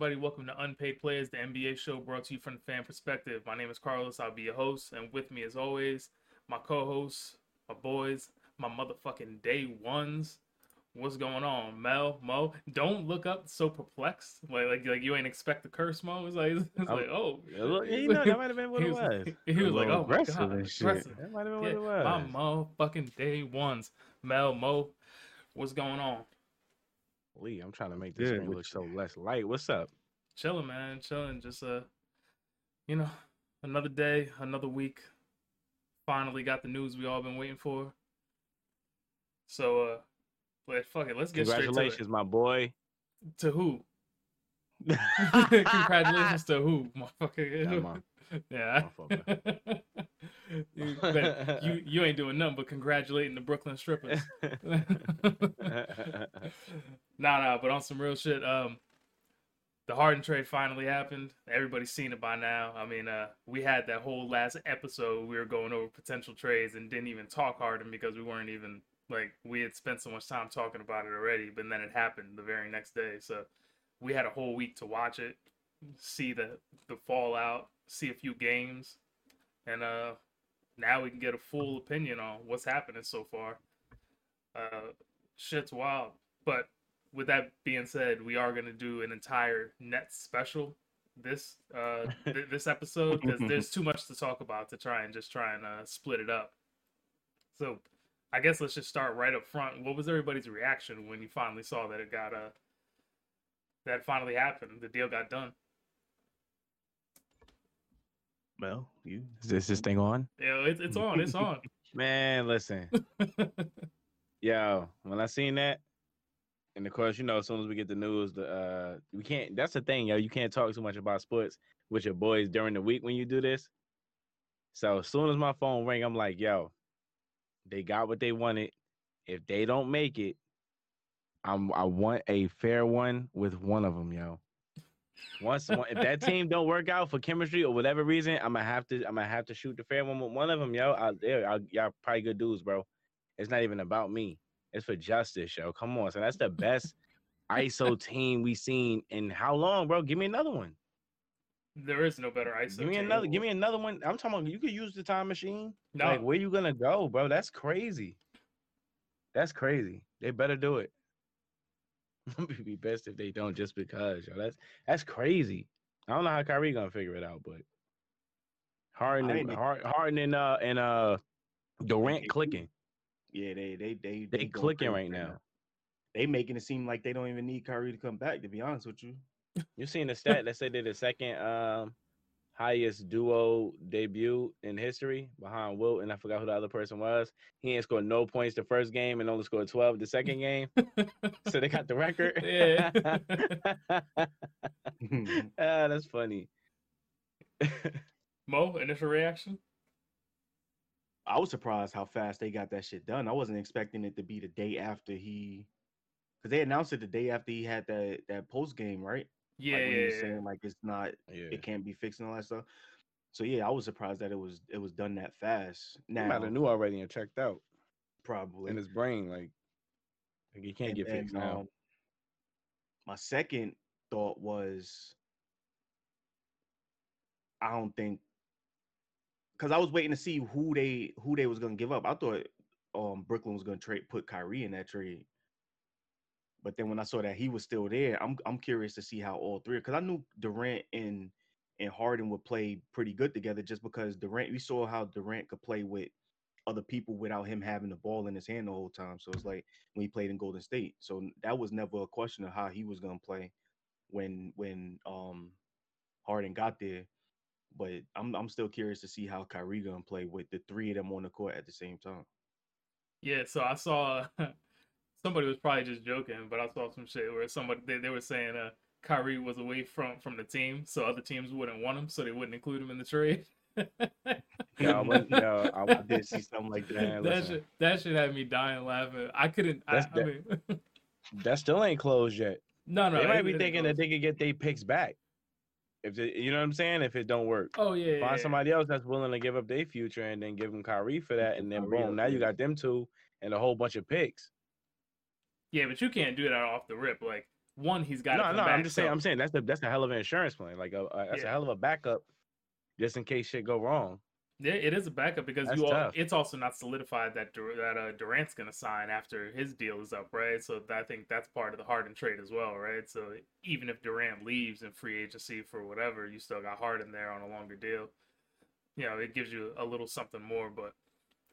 everybody? Welcome to Unpaid Players, the NBA show brought to you from the fan perspective. My name is Carlos. I'll be your host, and with me, as always, my co-hosts, my boys, my motherfucking day ones. What's going on, Mel? Mo? Don't look up so perplexed, like like like you ain't expect the curse, Mo. It's like it's like oh, you know that might have been what it was, was. he was like, oh my god, aggressive. That might have been Yeah, what it was. my motherfucking day ones, Mel, Mo. What's going on? Lee, I'm trying to make this Good screen look so less light. What's up? chilling, man, chilling. Just uh, you know, another day, another week. Finally got the news we all been waiting for. So uh, let fuck it. Let's get straight to Congratulations, my boy. To who? Congratulations to who, motherfucker? Yeah, my- yeah. you, you you ain't doing nothing but congratulating the Brooklyn strippers. nah, nah, but on some real shit, um, the Harden trade finally happened. Everybody's seen it by now. I mean, uh, we had that whole last episode. We were going over potential trades and didn't even talk Harden because we weren't even like we had spent so much time talking about it already. But then it happened the very next day, so we had a whole week to watch it, see the the fallout, see a few games, and uh, now we can get a full opinion on what's happening so far. Uh, shit's wild. But with that being said, we are gonna do an entire Nets special this uh th- this episode because there's too much to talk about to try and just try and uh, split it up. So I guess let's just start right up front. What was everybody's reaction when you finally saw that it got uh that finally happened? The deal got done. Well, you Is this this thing on? Yeah, it's it's on. It's on. Man, listen. Yo, when I seen that, and of course, you know, as soon as we get the news, the uh we can't that's the thing, yo. You can't talk too much about sports with your boys during the week when you do this. So as soon as my phone rang, I'm like, yo, they got what they wanted. If they don't make it, I'm I want a fair one with one of them, yo. Once one, if that team don't work out for chemistry or whatever reason, I'm gonna have to I'm gonna have to shoot the fair one with one of them, yo. Yeah, I, y'all probably good dudes, bro. It's not even about me. It's for justice, yo. Come on, so that's the best ISO team we seen in how long, bro? Give me another one. there is no better ISO. give me team. another. Give me another one. I'm talking about you could use the time machine. No, Like, where you gonna go, bro? That's crazy. That's crazy. They better do it. It'd be best if they don't, just because, yo. That's that's crazy. I don't know how Kyrie gonna figure it out, but Harden, and, Harden and uh and uh Durant they- clicking. yeah, they they they They going clicking right now. They making it seem like they don't even need Kyrie to come back. To be honest with you, You seen the stat that said they're the second um highest duo debut in history behind Wilt and I forgot who the other person was. He ain't scored no points the first game and only scored 12 the second game. so they got the record. Yeah. ah, that's funny. Mo, initial reaction? I was surprised how fast they got that shit done. I wasn't expecting it to be the day after he, because they announced it the day after he had that that post game, right? Yeah, like yeah, yeah. saying like it's not, yeah. it can't be fixed and all that stuff. So yeah, I was surprised that it was it was done that fast. He Now might have knew already and checked out probably in his brain. Like, like he can't And get fixed now. um, my second thought was, I don't think, because I was waiting to see who they who they was gonna give up. I thought um Brooklyn was gonna trade put Kyrie in that trade, but then when I saw that he was still there, I'm I'm curious to see how all three. Because I knew Durant and and Harden would play pretty good together, just because Durant. We saw how Durant could play with other people without him having the ball in his hand the whole time. So it's like when he played in Golden State. So that was never a question of how he was gonna play when when um Harden got there. But I'm I'm still curious to see how Kyrie gonna play with the three of them on the court at the same time. Yeah, so I saw somebody was probably just joking, but I saw some shit where somebody they, they were saying uh Kyrie was away from from the team, so other teams wouldn't want him, so they wouldn't include him in the trade. Went- yo, I did see something like that. That listen. shit that shit had me dying laughing. I couldn't. I, That's I mean, that still ain't closed yet. no, no. they might be thinking that they could get their picks back. If they, you know what I'm saying, if it don't work, Oh yeah, yeah, find yeah. somebody else that's willing to give up their future and then give them Kyrie for that, and then Kyrie boom, now you got them two and a whole bunch of picks. Yeah, but you can't do that off the rip. Like one, he's got. No, no, I'm just saying. I'm saying that's the that's a hell of an insurance plan. Like a, a that's Yeah. a hell of a backup, just in case shit go wrong. Yeah, it is a backup because That's you all, tough. it's also not solidified that Dur- that uh, Durant's going to sign after his deal is up, right? So I think that's part of the Harden trade as well, right? So even if Durant leaves in free agency for whatever, you still got Harden there on a longer deal. You know, it gives you a little something more, but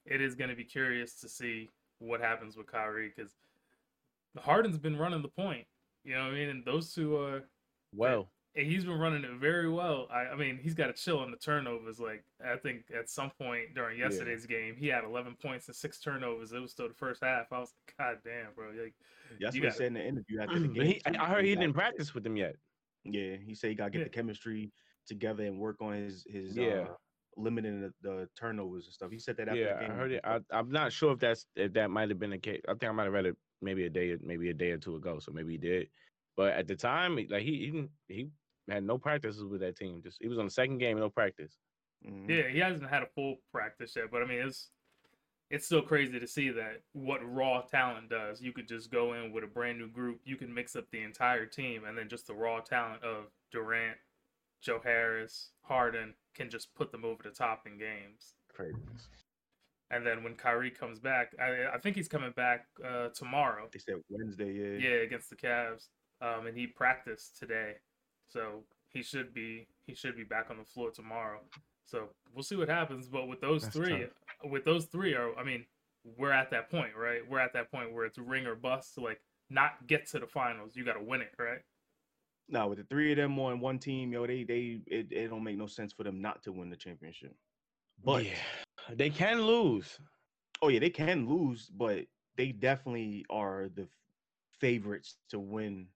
it is going to be curious to see what happens with Kyrie because Harden's been running the point. You know what I mean? And those two are Well, and he's been running it very well. I, I mean, he's got to chill on the turnovers. Like I think at some point during Yeah. yesterday's game, he had 11 points and six turnovers. It was still the first half. I was like, God damn, bro! Like, That's You what he got- said in the interview after the game. he, I heard he got- didn't practice with them yet. Yeah, he said he got to get Yeah. the chemistry together and work on his his Yeah. uh, limiting the, the turnovers and stuff. He said that after Yeah, the I heard it. I, I'm not sure if that's if that might have been the case. I think I might have read it maybe a day, maybe a day or two ago. So maybe he did. But at the time, like he he didn't, he had no practices with that team. Just he was on the second game, no practice. Mhm. yeah, he hasn't had a full practice yet, but I mean, it's it's still crazy to see that what raw talent does. You could just go in with a brand new group. You can mix up the entire team, and then just the raw talent of Durant, Joe Harris, Harden can just put them over the top in games. Craziness. And then when Kyrie comes back, I, I think he's coming back uh, tomorrow. They said Wednesday. Yeah. Yeah, against the Cavs. Um, and he practiced today, so he should be he should be back on the floor tomorrow. So we'll see what happens. But with those That's three, with those three, are I mean, we're at that point, right? We're at that point where it's ring or bust to like not get to the finals. You got to win it, right? Now with the three of them on one team, yo, they they it, it don't make no sense for them not to win the championship. But yeah, they can lose. oh yeah, they can lose, but they definitely are the favorites to win.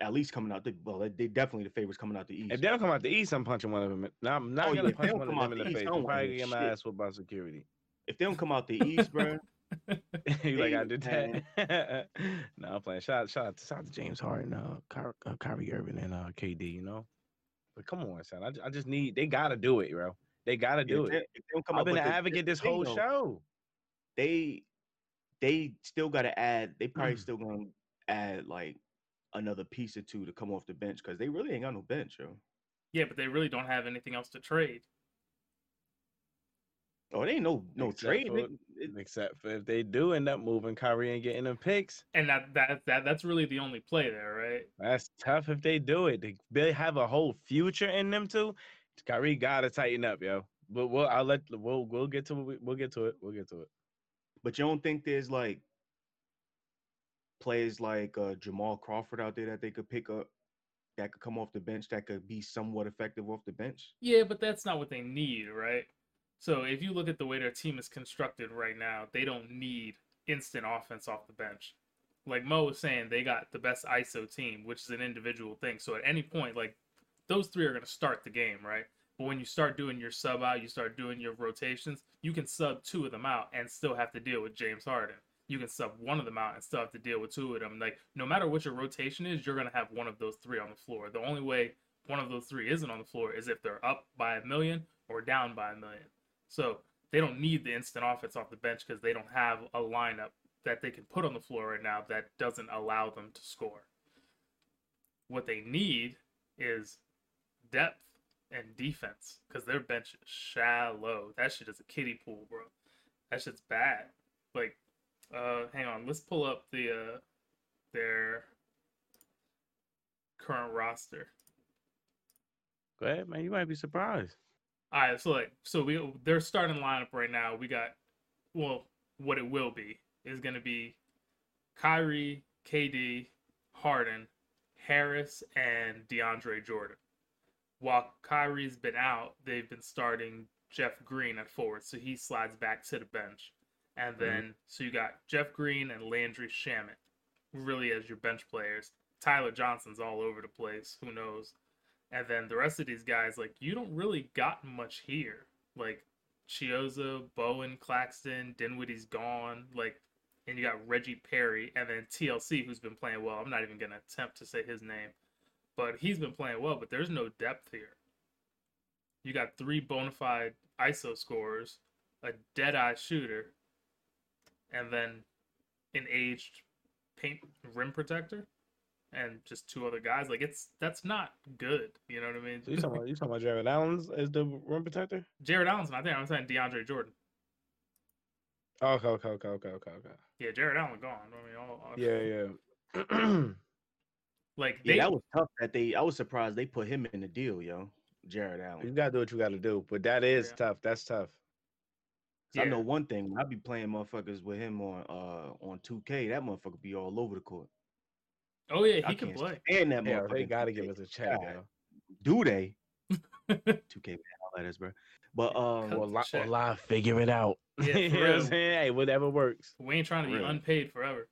At least coming out the well, they- definitely the favorites coming out the east. If they don't come out the east, I'm punching one of them. No, I'm not Oh, gonna yeah, punch one of them in the the face. I'm probably get my ass whooped by security. if they don't come out the east, bro, you like I did that? no, I'm playing. Shout, shout, out, shout out to James Harden, uh, Ky- uh, Kyrie Irving, and uh, KD. You know, but come on, son. I, I just need. They gotta do it, bro. They gotta do if it. if they don't come I've out, been but an the- advocate this whole though, show. They they still got to add. They probably Mm. still gonna add like another piece or two to come off the bench because they really ain't got no bench, yo. Yeah, but they really don't have anything else to trade. Oh, they ain't no no Except trade. for- It- it- Except for if they do end up moving Kyrie and getting them picks. And that that that that's really the only play there, right? That's tough if they do it. They, they have a whole future in them too. Kyrie gotta tighten up, yo. But we'll I'll let we'll we'll get to it. We'll get to it. We'll get to it. But you don't think there's like players like uh, Jamal Crawford out there that they could pick up that could come off the bench that could be somewhat effective off the bench? Yeah, but that's not what they need, right? So if you look at the way their team is constructed right now, they don't need instant offense off the bench. Like Mo was saying, they got the best ISO team, which is an individual thing. So at any point, like those three are going to start the game, right? But when you start doing your sub out, you start doing your rotations, you can sub two of them out and still have to deal with James Harden. You can sub one of them out and still have to deal with two of them. Like no matter what your rotation is, you're going to have one of those three on the floor. The only way one of those three isn't on the floor is if they're up by a million or down by a million. So they don't need the instant offense off the bench because they don't have a lineup that they can put on the floor right now that doesn't allow them to score. What they need is depth and defense because their bench is shallow. That shit is a kiddie pool, bro. That shit's bad. Like, uh, hang on, let's pull up the uh, their current roster. Go ahead, man. You might be surprised. All right, so like, so we their starting lineup right now. We got, well, what it will be is going to be Kyrie, KD, Harden, Harris, and DeAndre Jordan. While Kyrie's been out, they've been starting Jeff Green at forward, so he slides back to the bench. And mm-hmm. then, so you got Jeff Green and Landry Shamet, really as your bench players. Tyler Johnson's all over the place. Who knows? And then the rest of these guys, like you don't really got much here. Like Chiozza, Bowen, Claxton, Dinwiddie's gone. Like, and you got Reggie Perry, and then TLC, who's been playing well. I'm not even gonna attempt to say his name, but he's been playing well. But there's no depth here. You got three bona fide ISO scorers, a dead eye shooter, and then an aged paint rim protector. and just two other guys. Like it's that's not good. You know what I mean? So you talking about you talking about Jarrett Allen's as the rim protector? Jarrett Allen's not there. I'm saying DeAndre Jordan. Oh, okay, okay, okay, okay, okay, okay. Yeah, Jarrett Allen gone. I mean, all, all- Yeah, yeah. Like Yeah, that was tough. That they, I was surprised they put him in the deal, yo. Jarrett Allen. you gotta do what you gotta do, but that is Yeah. tough. That's tough. 'Cause I know one thing. I be playing motherfuckers with him on uh on 2K. That motherfucker be all over the court. oh yeah, I he can can't play. And that Yeah, motherfucker. they gotta 2K. give us a check, God. Do they? 2K man, all that is, bro. But um, Cut Or, the li- or check. live, figure it out. Yeah, you for know what I'm real. saying? Hey, whatever works. We ain't trying to be Really? unpaid forever.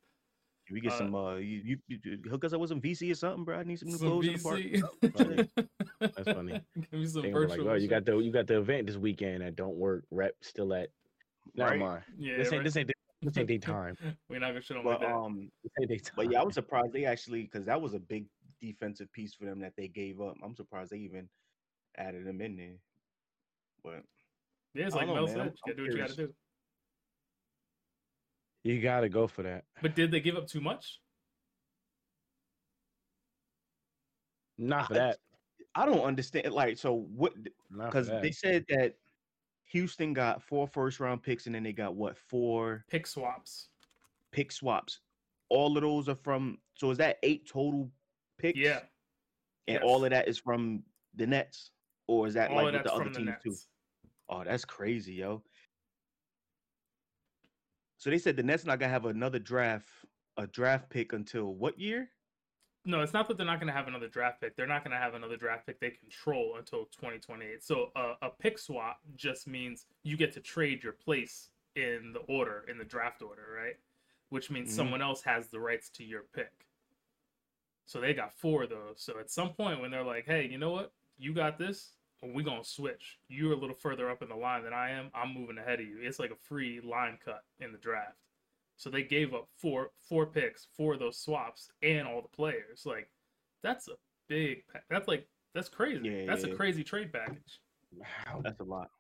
We get uh, some uh, you, you, you hook us up with some VC or something, bro. I need some new Some clothes in the park. VC. That's funny. Give me some virtual. like, oh, you got the you got the event this weekend that don't work. Rep still at. Never Right. mind. yeah, this ain't right. this ain't this ain't their time. We're not gonna shit on like But that. um, but yeah, I was surprised they actually because that was a big defensive piece for them that they gave up. I'm surprised they even added him in there. But yeah, it's like know, Mel said, you gotta do what you gotta do. You gotta go for that. But did they give up too much? Not for that. I don't understand. Like, so what? Because they said that Houston got four first round picks and then they got what four Pick swaps. pick swaps. All of those are from. So is that eight total picks? Yeah, and yes. all of that is from the Nets, or is that all like with the other from the teams Nets. too? Oh, that's crazy, yo. So they said the Nets are not gonna have another draft, a draft pick until what year? No, it's not that they're not going to have another draft pick. They're not going to have another draft pick they control until 2028. So uh, a pick swap just means you get to trade your place in the order, in the draft order, right? Which means Mhm. someone else has the rights to your pick. So they got four of those. So at some point when they're like, hey, you know what? You got this, we're going to switch. You're a little further up in the line than I am. I'm moving ahead of you. It's like a free line cut in the draft. So they gave up four four picks for those swaps and all the players. Like that's a big. That's like that's crazy. Yeah, that's yeah, a yeah. crazy trade package. Wow. That's a lot.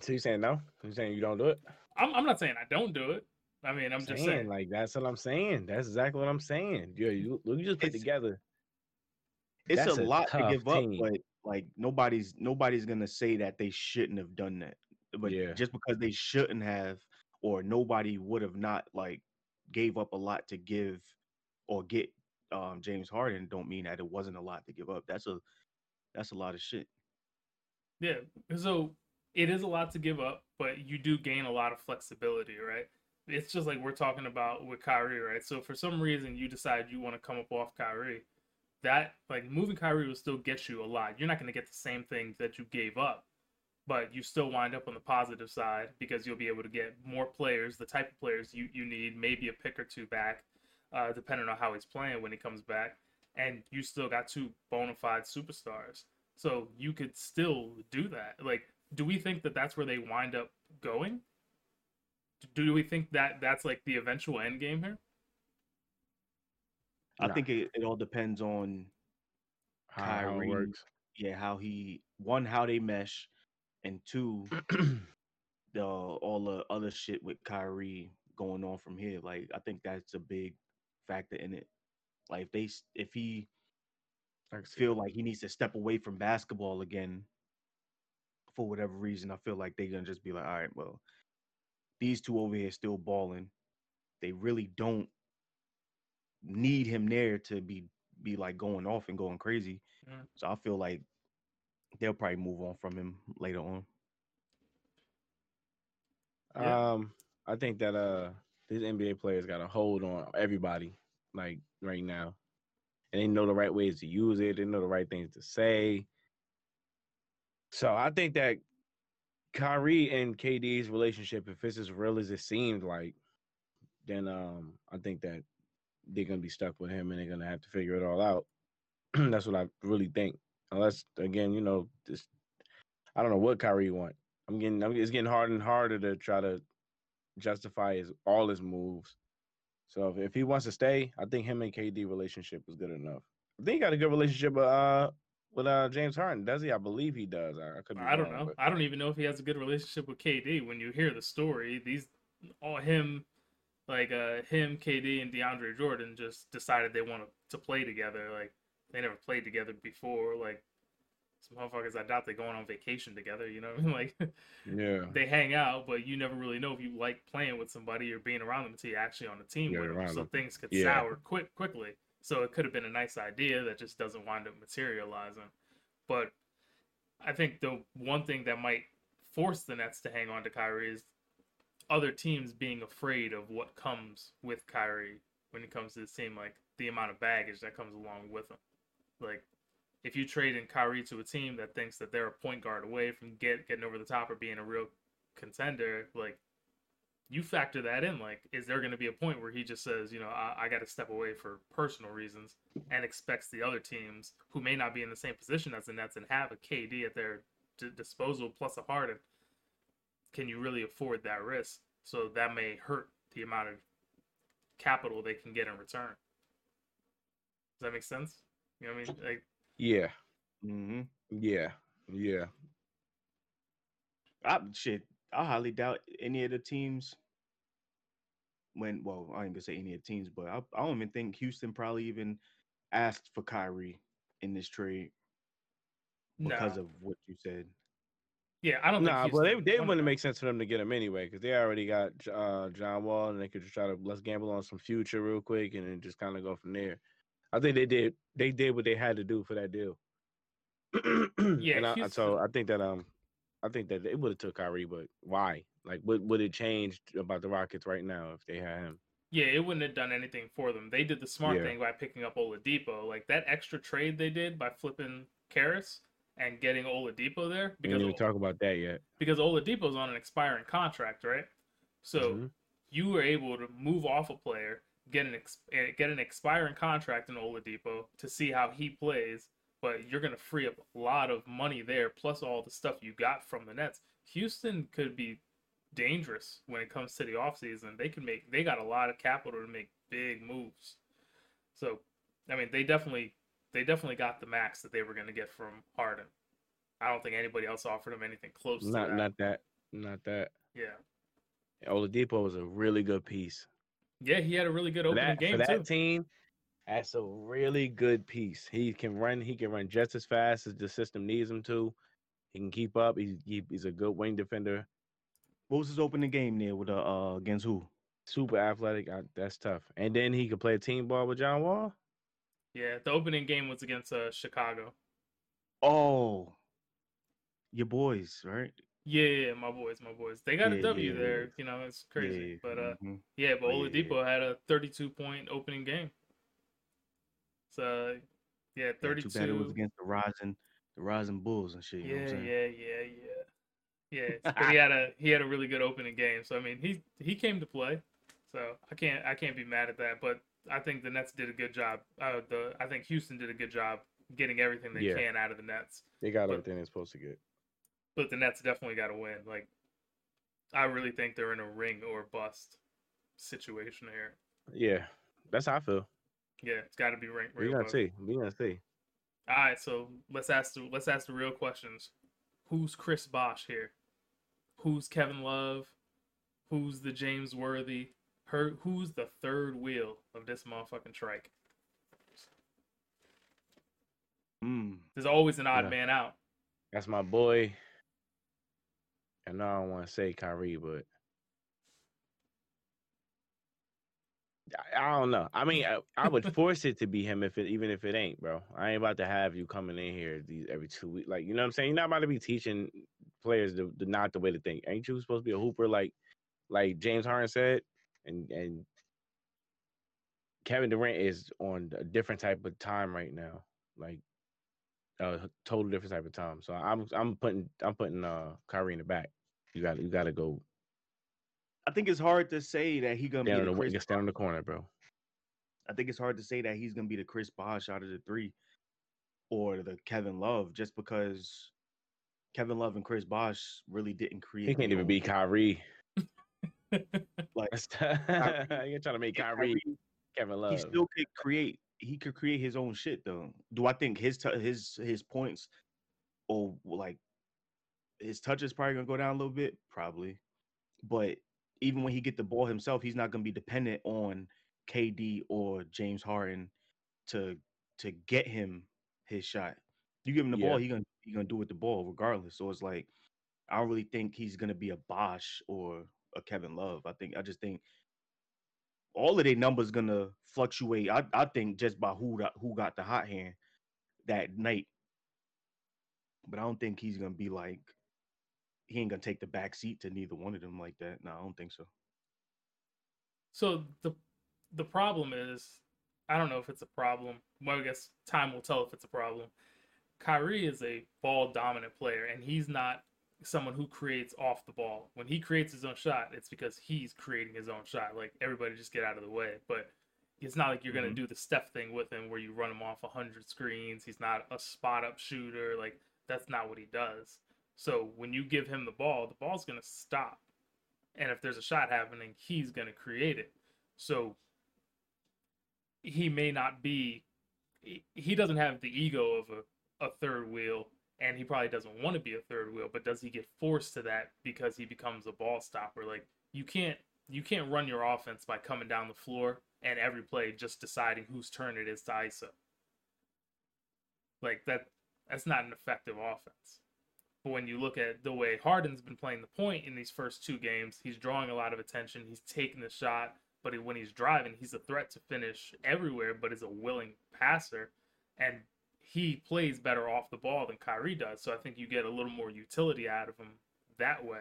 So you saying no? You saying you don't do it? I'm I'm not saying I don't do it. I mean I'm just saying. like that's what I'm saying. That's exactly what I'm saying. Yeah, you look, you just put It's- together. It's a a lot to tough give up, team. but like nobody's nobody's gonna say that they shouldn't have done that. But Yeah. just because they shouldn't have, or nobody would have not like gave up a lot to give or get um James Harden, don't mean that it wasn't a lot to give up. That's a that's a lot of shit. Yeah. So it is a lot to give up, but you do gain a lot of flexibility, right? It's just like we're talking about with Kyrie, right? So for some reason you decide you want to come up off Kyrie, that like moving Kyrie will still get you a lot. You're not going to get the same thing that you gave up, but you still wind up on the positive side because you'll be able to get more players, the type of players you, you need, maybe a pick or two back, uh, depending on how he's playing when he comes back. And you still got two bona fide superstars. So you could still do that. Like, do we think that that's where they wind up going? Do we think that that's like the eventual end game here? I Nah. think it, it all depends on How, Kyrie. works. yeah how he one how they mesh, and two the all the other shit with Kyrie going on from here. Like I think that's a big factor in it. Like if they if he feel like he needs to step away from basketball again for whatever reason, I feel like they're gonna just be like, all right, well, these two over here still balling. They really don't need him there to be be like going off and going crazy. Mm. So I feel like they'll probably move on from him later on. Yeah. Um, I think that uh these NBA players got a hold on everybody like right now, and they know the right ways to use it. They know the right things to say. So I think that Kyrie and KD's relationship, if it's as real as it seemed like, then um I think that they're gonna be stuck with him and they're gonna have to figure it all out. That's what I really think. Unless again, you know, this I don't know what Kyrie want. I'm getting I'm, it's getting harder and harder to try to justify his all his moves. So if, if he wants to stay, I think him and KD relationship is good enough. I think he got a good relationship with uh with uh James Harden, does he? I believe he does. I, I could be I don't wrong, know. but- I don't even know if he has a good relationship with KD. When you hear the story, these all him Like uh, him, KD, and DeAndre Jordan just decided they wanted to play together. Like they never played together before. Like some motherfuckers, I doubt they're going on vacation together. You know, what I mean? like Yeah. they hang out, but you never really know if you like playing with somebody or being around them until you're actually on the team You're with them. So them. things could Yeah. sour quick quickly. So it could have been a nice idea that just doesn't wind up materializing. But I think the one thing that might force the Nets to hang on to Kyrie is other teams being afraid of what comes with Kyrie when it comes to the team, like the amount of baggage that comes along with him. Like if you trade in Kyrie to a team that thinks that they're a point guard away from get getting over the top or being a real contender, like you factor that in. Like, is there going to be a point where he just says, you know, I, I got to step away for personal reasons, and expects the other teams who may not be in the same position as the Nets and have a KD at their disposal plus a Harden, can you really afford that risk? So that may hurt the amount of capital they can get in return. Does that make sense? You know what I mean? Like, Yeah. Mm-hmm. Yeah. Yeah. I shit. I highly doubt any of the teams. When well, I ain't gonna say any of the teams, but I, I don't even think Houston probably even asked for Kyrie in this trade because no. of what you said. Yeah, I don't Nah, think but they they wouldn't make sense for them to get him anyway because they already got uh, John Wall and they could just try to let's gamble on some future real quick and then just kind of go from there. I think they did they did what they had to do for that deal. Yeah, and I, Houston- so I think that um I think that it would have took Kyrie, but why? Like, what would it change about the Rockets right now if they had him? Yeah, it wouldn't have done anything for them. They did the smart Yeah. thing by picking up Oladipo. Like that extra trade they did by flipping Caris and getting Oladipo there We because didn't even talk about that yet. because Oladipo's on an expiring contract, right? So Mhm. you were able to move off a player, get an ex- eh, get an expiring contract in Oladipo to see how he plays, but you're gonna free up a lot of money there, plus all the stuff you got from the Nets. Houston could be dangerous when it comes to the offseason. They can make they got a lot of capital to make big moves. So I mean they definitely they definitely got the max that they were gonna get from Harden. I don't think anybody else offered him anything close to Not that. not that not that. Yeah. Oladipo was a really good piece. Yeah, he had a really good For opening that, game for that too. team, that's a really good piece. He can run. He can run just as fast as the system needs him to. He can keep up. He, he he's a good wing defender. What was his opening game there with uh, uh against who? Super athletic. I, that's tough. And then he could play team ball with John Wall. Yeah, the opening game was against uh, Chicago. Oh, your boys, right? Yeah, yeah, my boys, my boys. They got Yeah, a W yeah, there. yeah. You know, it's crazy. But uh, mhm. yeah, but yeah, yeah. Oladipo had a 32 point opening game. So yeah, Yeah, 32. Too bad it was against the rising, the rising Bulls and shit. You know what yeah, I'm saying? yeah, yeah, yeah, yeah. But he had a he had a really good opening game. So I mean, he he came to play. So I can't I can't be mad at that. But I think the Nets did a good job. Uh, the I think Houston did a good job getting everything they Yeah. can out of the Nets. They got But- everything they're supposed to get. But the Nets definitely got to win. Like I really think they're in a ring or bust situation here. Yeah, that's how I feel. Yeah, it's got to be ring. We're gonna see. We're gonna see. All right, so let's ask the let's ask the real questions. Who's Chris Bosh here? Who's Kevin Love? Who's the James Worthy? Her, who's the third wheel of this motherfucking trike? Mm. There's always an odd Yeah. man out. That's my boy. And I don't want to say Kyrie, but I, I don't know. I mean, I, I would force it to be him if it even if it ain't, bro. I ain't about to have you coming in here these every two weeks. Like, you know what I'm saying? You're not about to be teaching players the, the not the way to think. Ain't you supposed to be a hooper like like James Harden said? And and Kevin Durant is on a different type of time right now. Like a total different type of time. So I'm I'm putting I'm putting uh Kyrie in the back. You got you got to go I think it's hard to say that he gonna be the Chris. wing, stand on the corner, bro. I think it's hard to say that he's gonna be the Chris Bosh out of the three, or the Kevin Love, just because Kevin Love and Chris Bosh really didn't create. He can't even be Kyrie. like That's You're trying to make yeah, Kyrie Kevin Love. he still could create. He could create his own shit though. Do I think his t- his his points or like his touch is probably gonna go down a little bit, probably. But even when he get the ball himself, he's not gonna be dependent on KD or James Harden to to get him his shot. You give him the Yeah. ball, he gonna he gonna do with the ball regardless. So it's like I don't really think he's gonna be a Bosh or a Kevin Love. I think I just think all of their numbers gonna fluctuate. I, I think just by who got, who got the hot hand that night. But I don't think he's gonna be like he ain't gonna take the back seat to neither one of them like that. No, I don't think so. So the the problem is, I don't know if it's a problem. Well, I guess time will tell if it's a problem. Kyrie is a ball dominant player, and he's not someone who creates off the ball. When he creates his own shot, it's because he's creating his own shot. Like everybody just get out of the way. But it's not like you're gonna Mhm. do the Steph thing with him where you run him off a hundred screens. He's not a spot up shooter. Like that's not what he does. So when you give him the ball, the ball's gonna stop. And if there's a shot happening, he's gonna create it. So he may not be he- he doesn't have the ego of a, a third wheel and he probably doesn't want to be a third wheel but does he get forced to that because he becomes a ball stopper like you can't you can't run your offense by coming down the floor and every play just deciding whose turn it is to iso like that that's not an effective offense but when you look at the way Harden's been playing the point in these first two games, he's drawing a lot of attention. He's taking the shot, but when he's driving, he's a threat to finish everywhere, but is a willing passer. And he plays better off the ball than Kyrie does. So I think you get a little more utility out of him that way.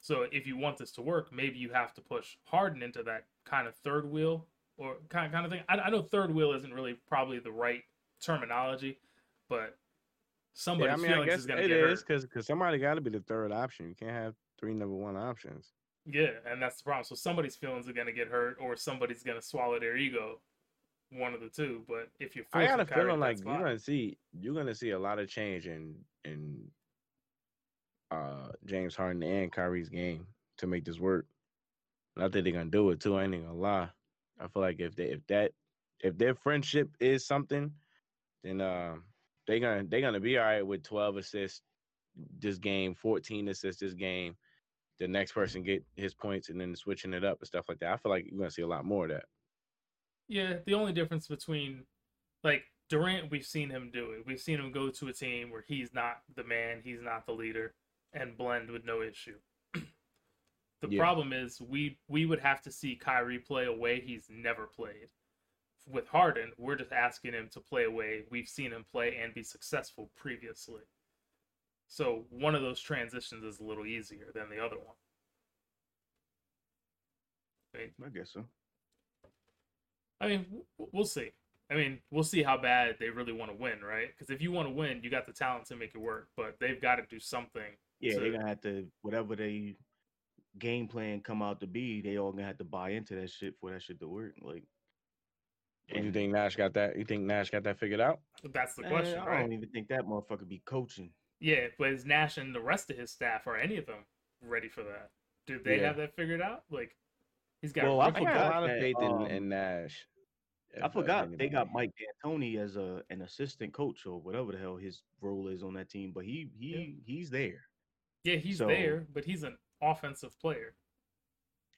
So if you want this to work, maybe you have to push Harden into that kind of third wheel or kind kind of thing. I, I know third wheel isn't really probably the right terminology, but somebody's yeah, I mean, I feelings guess is going to it get is hurt. because somebody got to be the third option. You can't have three number one options. Yeah, and that's the problem. So somebody's feelings are going to get hurt, or somebody's going to swallow their ego. One of the two. But if you're I got a feeling like you're gonna see you're gonna see a lot of change in in uh James Harden and Kyrie's game to make this work. And I think they're gonna do it too. I ain't gonna lie. I feel like if they if that if their friendship is something, then uh, they gonna they're gonna be all right with 12 assists this game, 14 assists this game. The next person get his points and then switching it up and stuff like that. I feel like you're gonna see a lot more of that. Yeah, the only difference between like Durant, we've seen him do it. We've seen him go to a team where he's not the man, he's not the leader, and blend with no issue. the Yeah. problem is we we would have to see Kyrie play a way he's never played. With Harden, we're just asking him to play a way we've seen him play and be successful previously. So one of those transitions is a little easier than the other one. Right? I guess so. I mean, we'll see. I mean, we'll see how bad they really want to win, right? Because if you want to win, you got the talent to make it work, but they've got to do something. Yeah, to- they're gonna have to whatever they game plan come out to be, they all gonna have to buy into that shit for that shit to work. Like And you think Nash got that? You think Nash got that figured out? That's the Man, question, I right? don't even think that motherfucker be coaching. Yeah, but is Nash and the rest of his staff or any of them ready for that? Do they Yeah. have that figured out? Like, he's got. Well, I I got a forgot lot of faith in, um, in Nash. I if- if forgot they got. Mike D'Antoni as a an assistant coach or whatever the hell his role is on that team, but he he he's there. yeah, he's so- there, but he's an offensive player.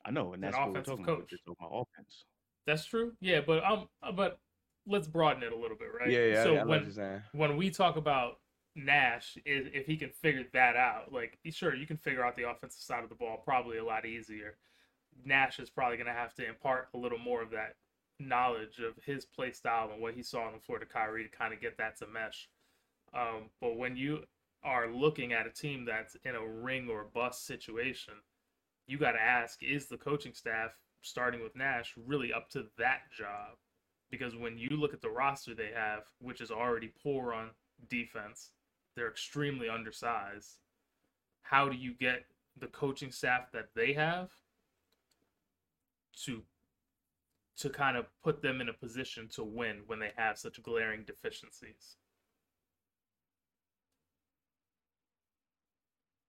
I know, and An that's what we're offensive about. coach. Just talking about offense. That's true. Yeah, but um, but let's broaden it a little bit, right? Yeah, yeah. So I, I know when you're saying. when we talk about Nash, is if he can figure that out, like sure you can figure out the offensive side of the ball probably a lot easier. Nash is probably going to have to impart a little more of that knowledge of his play style and what he saw on the floor to Kyrie to kind of get that to mesh. Um, but when you are looking at a team that's in a ring or bust situation, you got to ask: Is the coaching staff, starting with Nash, really up to that job? Because when you look at the roster they have, which is already poor on defense, they're extremely undersized. How do you get the coaching staff that they have to to kind of put them in a position to win when they have such glaring deficiencies?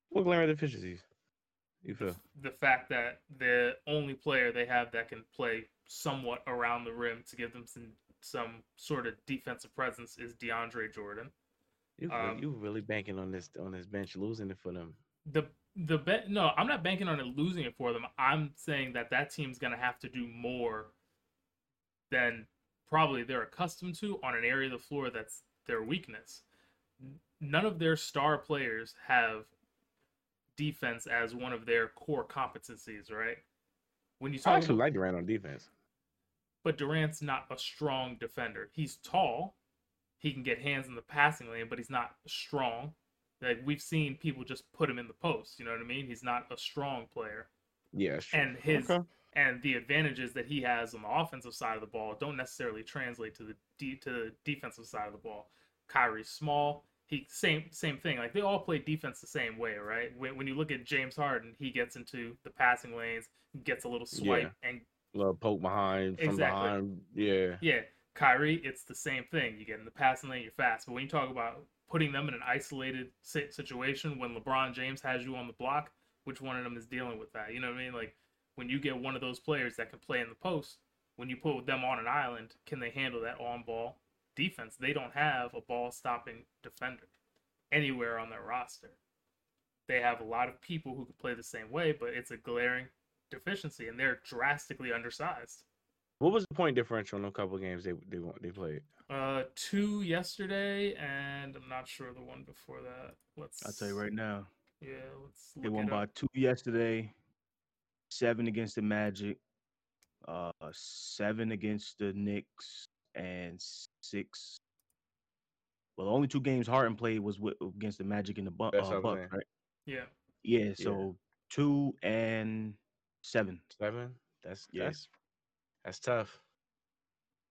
What glaring deficiencies? You feel? The fact that the only player they have that can play somewhat around the rim to give them some some sort of defensive presence is DeAndre Jordan. You Um, you really banking on this on this bench losing it for them. the the bet no, I'm not banking on it losing it for them. I'm saying that that team's gonna have to do more than probably they're accustomed to on an area of the floor that's their weakness. None of their star players have defense as one of their core competencies, right? When you talk I talk actually about, like Durant on defense. but Durant's not a strong defender. He's tall. He can get hands in the passing lane, but he's not strong. Like we've seen people just put him in the post, you know what I mean? He's not a strong player. Yeah, sure. And his Okay. And the advantages that he has on the offensive side of the ball don't necessarily translate to the de- to the defensive side of the ball. Kyrie's small. He same same thing. Like they all play defense the same way, right? When, when you look at James Harden, he gets into the passing lanes, gets a little swipe, and little poke behind from Exactly. behind. Yeah. yeah, Kyrie, it's the same thing. You get in the passing lane, you're fast. But when you talk about putting them in an isolated situation when LeBron James has you on the block, which one of them is dealing with that? You know what I mean? Like when you get one of those players that can play in the post, when you put them on an island, can they handle that on ball defense? They don't have a ball stopping defender anywhere on their roster. They have a lot of people who can play the same way, but it's a glaring deficiency, and they're drastically undersized. What was the point differential in a couple games they they won- they played? Uh, two yesterday, and I'm not sure the one before that. Let's. I'll tell you right now. Yeah, let's. They won it by up. two yesterday, seven against the Magic, uh, seven against the Knicks, and six. Well, the only two games Harden played was with, against the Magic and the Bu- uh, what Bucks, right? Yeah, Yeah, so two and seven. Seven. That's Yeah. that's that's tough.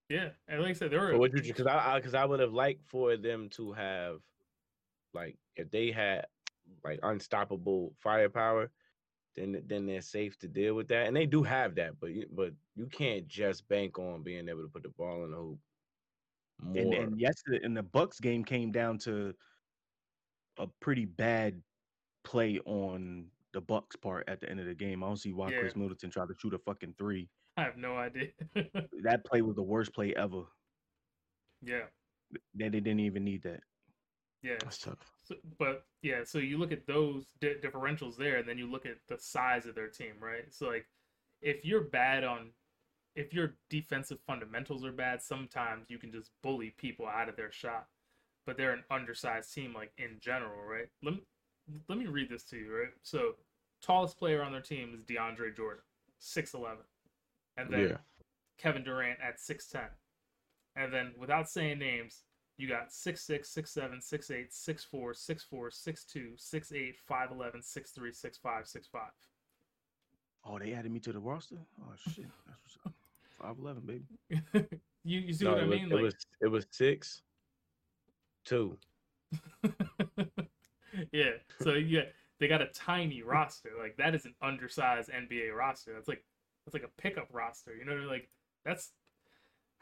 yeah, and like I said, there were. So what you because I because I, would have liked for them to have like if they had like unstoppable firepower, then then they're safe to deal with that, and they do have that. But you, but you can't just bank on being able to put the ball in the hoop. More. And and yesterday, and the Bucks game came down to a pretty bad play on the Bucks part at the end of the game. I don't see why Yeah. Khris Middleton tried to shoot a fucking three. I have no idea. That play was the worst play ever. yeah, They, they didn't even need that. yeah. that's tough. So, but yeah, so you look at those di- differentials there, and then you look at the size of their team, right? So like, if you're bad on, if your defensive fundamentals are bad, sometimes you can just bully people out of their shot. But they're an undersized team, like in general, right? Let me let me read this to you, right? So, tallest player on their team is DeAndre Jordan, six eleven, and then Yeah. Kevin Durant at 6'10. And then without saying names, you got 6'6, 6'7, 6'8, 6'4, 6'4, 6'2, 6'8, 5'11, 6'3, 6'5, 6'5. Oh, they added me to the roster. Oh shit, that's what's up. Five eleven, baby. you you see No, what I it was, mean? it Like was it was six, two. yeah. So yeah, they got a tiny roster. Like that is an undersized NBA roster. That's like that's like a pickup roster. You know, what I like that's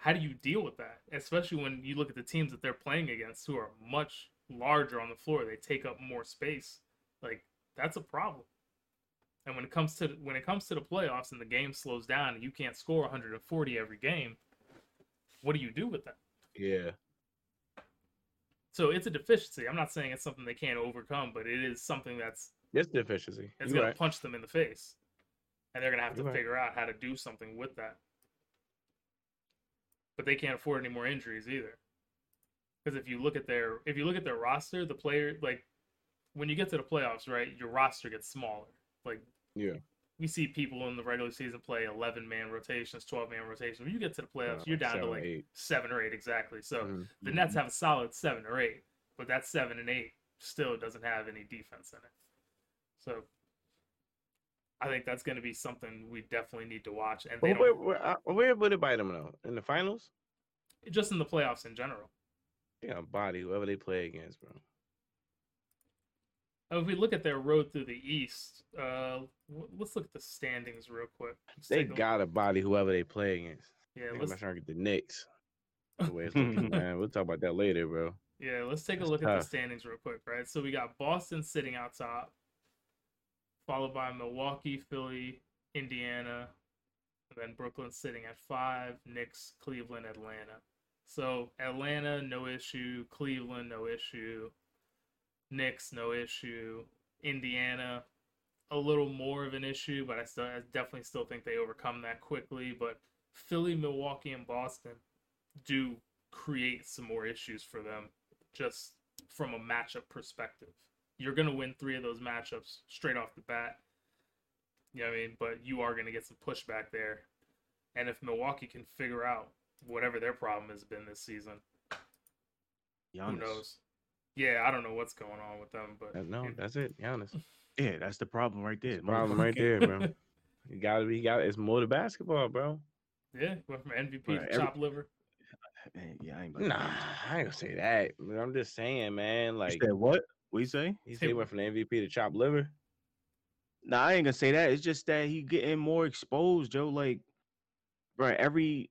how do you deal with that? Especially when you look at the teams that they're playing against who are much larger on the floor. They take up more space. Like that's a problem. And when it comes to when it comes to the playoffs and the game slows down and you can't score 140 every game, what do you do with that? Yeah. So it's a deficiency. I'm not saying it's something they can't overcome, but it is something that's It's deficiency. it's gonna right. punch them in the face, and they're gonna have to right. figure out how to do something with that. But they can't afford any more injuries either, because if you look at their if you look at their roster, the player like when you get to the playoffs, right, your roster gets smaller. Like Yeah. we see people in the regular season play 11 man rotations, 12 man rotations. When you get to the playoffs, you're down to like eight. seven or eight exactly. So Mhm. the Nets have a solid seven or eight, but that seven and eight still doesn't have any defense in it. So I think that's going to be something we definitely need to watch, and where, where, uh, where would it bite them though? In the finals? just in the playoffs in general. Yeah, body whoever they play against, bro. Uh, If we look at their road through the East, uh, let's look at the standings real quick. Let's They a- got to body whoever they play against. yeah, I'm let's not trying to get the Knicks. The way it's looking, man. We'll talk about that later, bro. Yeah, let's take a look at the standings real quick, right? So we got Boston sitting out top, followed by Milwaukee, Philly, Indiana, and then Brooklyn sitting at five, Knicks, Cleveland, Atlanta. So Atlanta, no issue. Cleveland, no issue. Knicks, no issue. Indiana, a little more of an issue, but I still I definitely still think they overcome that quickly. But Philly, Milwaukee, and Boston do create some more issues for them just from a matchup perspective. You're gonna win three of those matchups straight off the bat. You know what I mean? But you are gonna get some pushback there. And if Milwaukee can figure out whatever their problem has been this season, Giannis. who knows? Yeah, I don't know what's going on with them, but No, it- that's it. Giannis. Yeah, that's the problem right there. Problem right there, bro. You gotta be. Got it's more to basketball, bro. yeah, went from MVP Right, to every- chop liver. Man, yeah, I ain't. about to Nah, I ain't gonna say that. I'm just saying, man. Like you said what? What you say? he said, he went from the MVP to chop liver. Nah, I ain't gonna say that. It's just that he getting more exposed, Joe. Like, right, every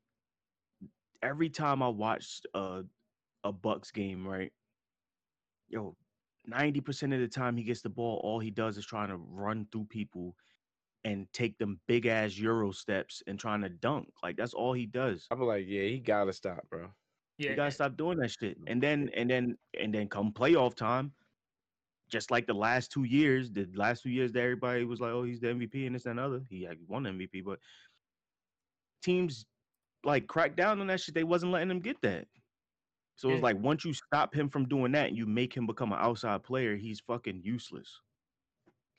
every time I watched a a Bucks game, right, yo, ninety percent of the time he gets the ball, all he does is trying to run through people and take them big ass euro steps and trying to dunk. Like that's all he does. I'm like, yeah, he gotta stop, bro. Yeah, You gotta stop doing that shit. And then and then and then come playoff time, just like the last two years, the last two years that everybody was like, oh, he's the MVP and this and other. He had won MVP, but teams like cracked down on that shit. They wasn't letting him get that. So it's Yeah. like once you stop him from doing that and you make him become an outside player, he's fucking useless.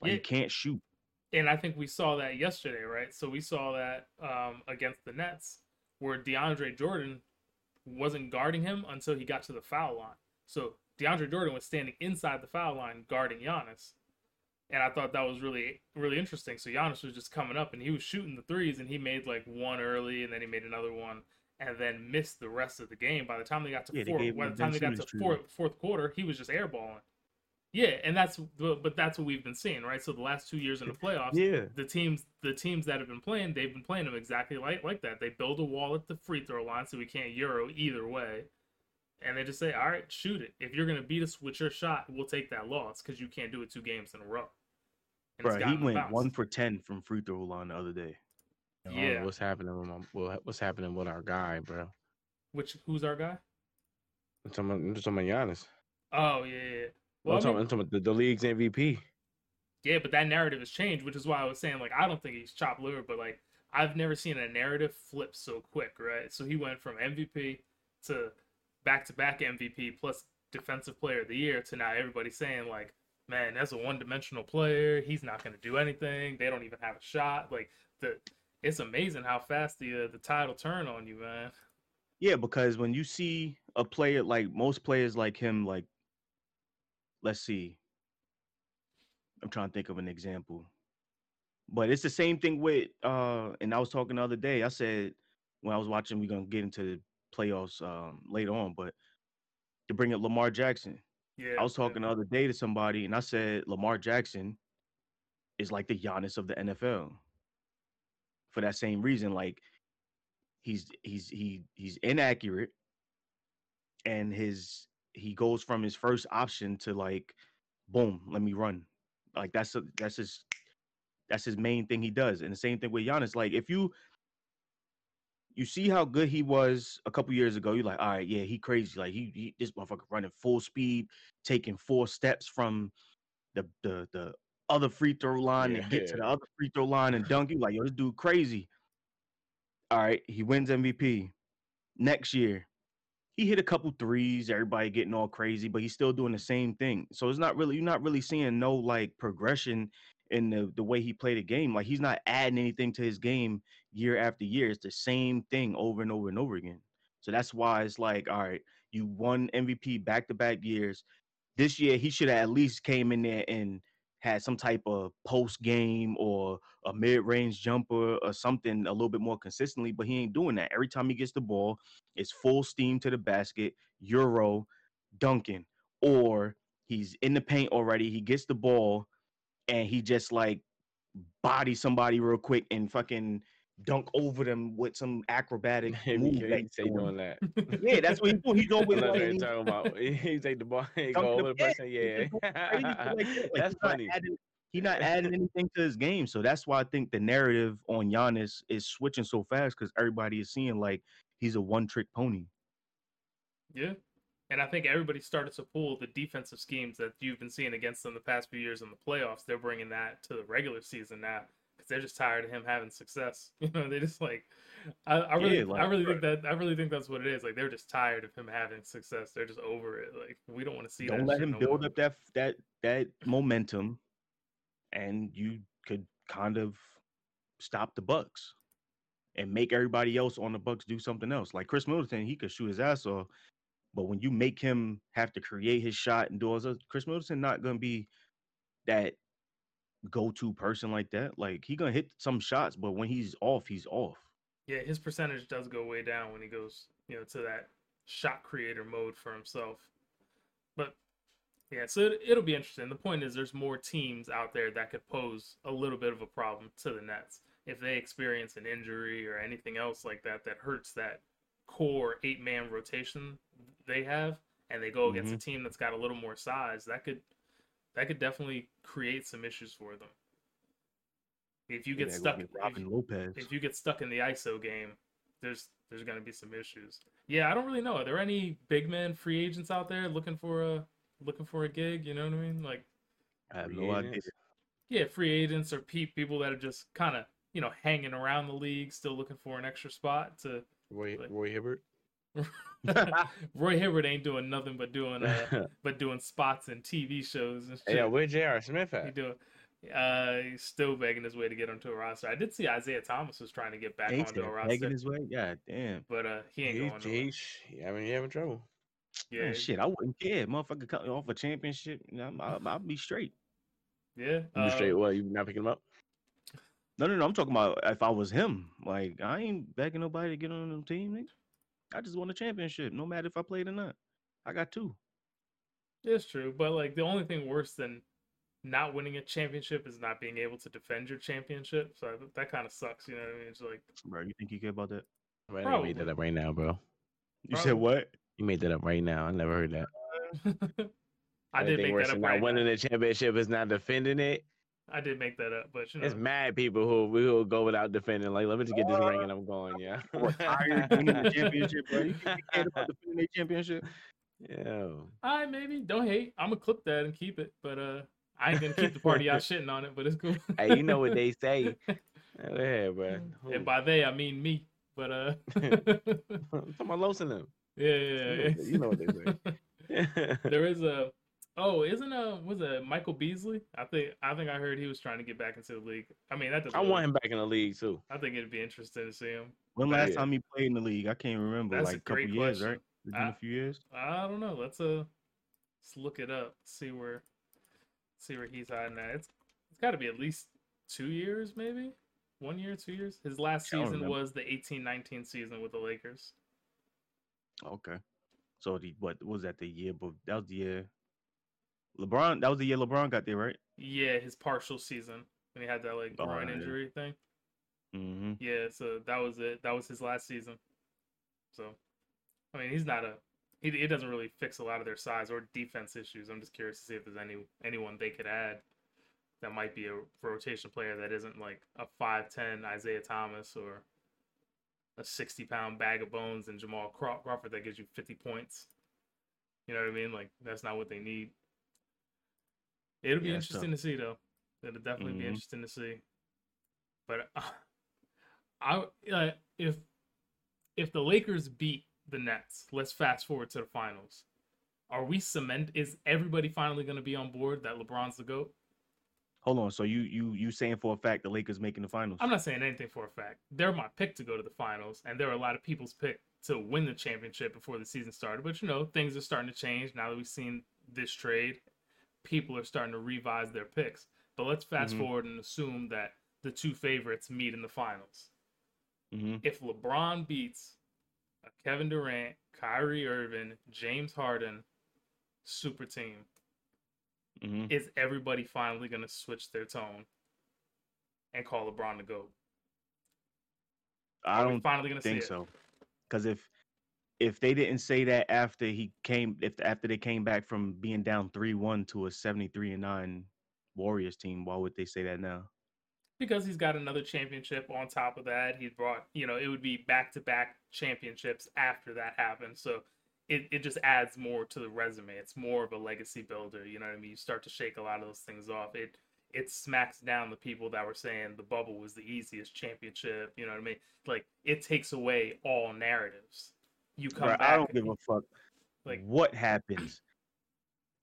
Like Yeah. he can't shoot. and I think we saw that yesterday, right? So we saw that um, against the Nets, where DeAndre Jordan wasn't guarding him until he got to the foul line. So DeAndre Jordan was standing inside the foul line guarding Giannis, and I thought that was really really interesting. So Giannis was just coming up and he was shooting the threes, and he made like one early, and then he made another one, and then missed the rest of the game. By the time they got to Yeah, fourth, by the time they got to fourth, fourth quarter, he was just airballing. Yeah, and that's but that's what we've been seeing, right? So the last two years in the playoffs, Yeah. the teams the teams that have been playing, they've been playing them exactly like like that. They build a wall at the free throw line so we can't euro either way. And they just say, All right, shoot it. If you're gonna beat us with your shot, we'll take that loss because you can't do it two games in a row. And it's Bro, he went one for ten from free throw line the other day. I don't Yeah. What's happening with my, what's happening with our guy, bro? Which who's our guy? I'm talking about, I'm just talking about Giannis. Oh yeah, yeah. yeah. Well, Well, I'm, I talking, mean, I'm talking about the, the league's MVP. yeah, but that narrative has changed, which is why I was saying like I don't think he's chopped liver, but like I've never seen a narrative flip so quick, right? So he went from MVP to back to back MVP plus defensive player of the year to now everybody's saying like, man, that's a one dimensional player. He's not going to do anything. They don't even have a shot. Like the, it's amazing how fast the uh, the tide will turn on you, man. Yeah, because when you see a player like most players like him, like let's see, I'm trying to think of an example, but it's the same thing with uh, and I was talking the other day. I said when I was watching, we're gonna get into the playoffs um later on, but to bring up Lamar Jackson, Yeah, I was talking the other day to somebody, and I said Lamar Jackson is like the Giannis of the NFL. For that same reason, like he's he's he he's inaccurate, and his he goes from his first option to like, boom, let me run. Like that's a, that's his that's his main thing he does. And the same thing with Giannis. Like if you you see how good he was a couple years ago, you're like, all right, yeah, he crazy. Like he, he this motherfucker running full speed, taking four steps from the the the other free throw line and get to the other free throw line and dunk. You like, yo, this dude crazy. All right, he wins MVP. Next year, he hit a couple threes, everybody getting all crazy, but he's still doing the same thing. So it's not really you're not really seeing no like progression in the the way he played the game. Like he's not adding anything to his game year after year. It's the same thing over and over and over again. So that's why it's like, all right, you won MVP back to back years. This year he should have at least came in there and had some type of post game or a mid range jumper or something a little bit more consistently, but he ain't doing that. Every time he gets the ball, it's full steam to the basket, Euro, dunking, or he's in the paint already. He gets the ball and he just like body somebody real quick and fucking dunk over them with some acrobatic move. he that can't he's doing. doing that. Yeah, that's what he's doing. He's I always like, you're he's talking about. He, he take the ball, he go over the yeah, person. he's Yeah, just going crazy shit like. Like, that's he's not funny. adding- He's not adding anything to his game, so that's why I think the narrative on Giannis is switching so fast because everybody is seeing like he's a one-trick pony. yeah. And I think everybody started to pull the defensive schemes that you've been seeing against them the past few years in the playoffs. They're bringing that to the regular season now because they're just tired of him having success. You know, they just like, I, I really, Yeah, like, I really think that, I really think that's what it is. Like they're just tired of him having success. They're just over it. Like we don't want to see. Don't that let him no build more. up that that that momentum, and you could kind of stop the Bucks and make everybody else on the Bucks do something else. Like Khris Middleton, he could shoot his ass off, but when you make him have to create his shot and do all this, Khris Middleton not gonna be that go-to person like that. Like he gonna hit some shots, but when he's off, he's off. Yeah, his percentage does go way down when he goes, you know, to that shot creator mode for himself. But yeah, so it, it'll be interesting. The point is, there's more teams out there that could pose a little bit of a problem to the Nets if they experience an injury or anything else like that that hurts that core eight man rotation they have, and they go against a mm-hmm. team that's got a little more size. That could that could definitely create some issues for them. If you get Yeah, stuck, with if you- Lopez. if you get stuck in the ISO game, there's there's gonna be some issues. Yeah, I don't really know. Are there any big men free agents out there looking for a looking for a gig? You know what I mean? Like, I have Free no idea. yeah, free agents or pe- people that are just kind of you know hanging around the league, still looking for an extra spot to. Roy, Like- Roy Hibbert. Roy Hibbert ain't doing nothing but doing uh, but doing spots and TV shows and shit. yeah, where J.R. Smith at? He doing. Uh, he's still begging his way to get onto a roster. I did see Isaiah Thomas was trying to get back He onto a roster, begging his way. God damn. but uh, he ain't He, going. he, he, having, he having trouble. Yeah, Man, shit, I wouldn't care. Motherfucker cut me off a championship. I'm- I'll, I'll be straight. yeah. You uh, straight? What? You not picking him up? No, no, no. I'm talking about if I was him. Like, I ain't begging nobody to get on the team. Nigga. I just won a championship, no matter if I played or not. I got two. It's true, but like the only thing worse than not winning a championship is not being able to defend your championship. So that, that kind of sucks. You know what I mean? It's like Bro, you think you care about that? Right, you made that up right now, bro. You Probably. said what? You made that up right now. I never heard that. I did make that up. Right not now. winning the championship is not defending it. I did make that up, but you know, It's mad people who who will go without defending. Like, let me just get this ring and I'm going. Yeah. What, tired of winning the championship, bro? You think you cared about defending their championship? yeah. I maybe don't hate. I'm gonna clip that and keep it, but uh, I ain't gonna keep the party out shitting on it. But it's cool. Hey, you know what they say. Yeah, bro. and by they I mean me. But uh, I'm Talking about Los and them. yeah, yeah, You know what you know what they say. there is a oh, isn't a was it Michael Beasley? I think I think I heard he was trying to get back into the league. I mean that doesn't. I really- want him back in the league too. I think it'd be interesting to see him. When last yeah. time he played in the league? I can't remember. That's like a a couple great years, question. right? It's been I- a few years. I don't know. Let's uh, let's look it up. See where, see where he's hiding at. It's it's got to be at least two years, maybe one year, two years. His last season remember. was the eighteen nineteen season with the Lakers. Okay. So the what was that the year? But that was the year. LeBron. That was the year LeBron got there, right? Yeah, his partial season when he had that like Oh, groin injury thing. Mm-hmm. Yeah, so that was it. That was his last season. So, I mean, he's not a. He, he doesn't really fix a lot of their size or defense issues. I'm just curious to see if there's any anyone they could add that might be a rotation player that isn't like a five ten Isaiah Thomas or a sixty pound bag of bones and Jamal Craw- Crawford that gives you fifty points. You know what I mean? Like that's not what they need. It'll be Yeah, interesting to see though. It'll definitely be Mhm. interesting to see. But uh, I uh, if if the Lakers beat the Nets, let's fast forward to the finals. Are we cement? Is everybody finally going to be on board that LeBron's the goat? Hold on. So you you you saying for a fact the Lakers making the finals? I'm not saying anything for a fact. They're my pick to go to the finals, and there are a lot of people's pick to win the championship before the season started. But you know, things are starting to change now that we've seen this trade. People are starting to revise their picks. But let's fast Mhm. forward and assume that the two favorites meet in the finals. Mm-hmm. if LeBron beats a Kevin Durant, Kyrie Irving, James Harden super team, Mm-hmm. is everybody finally going to switch their tone and call LeBron the GOAT? I don't finally going to see think so. Because if if they didn't say that after he came, if after they came back from being down three one to a seventy three and nine Warriors team, why would they say that now? Because he's got another championship on top of that. He brought, you know, it would be back to back championships after that happened. So it, it just adds more to the resume. It's more of a legacy builder. You know what I mean? You start to shake a lot of those things off. It it smacks down the people that were saying the bubble was the easiest championship. You know what I mean? Like it takes away all narratives. You come Bruh, back. I don't give a fuck Like- what happens.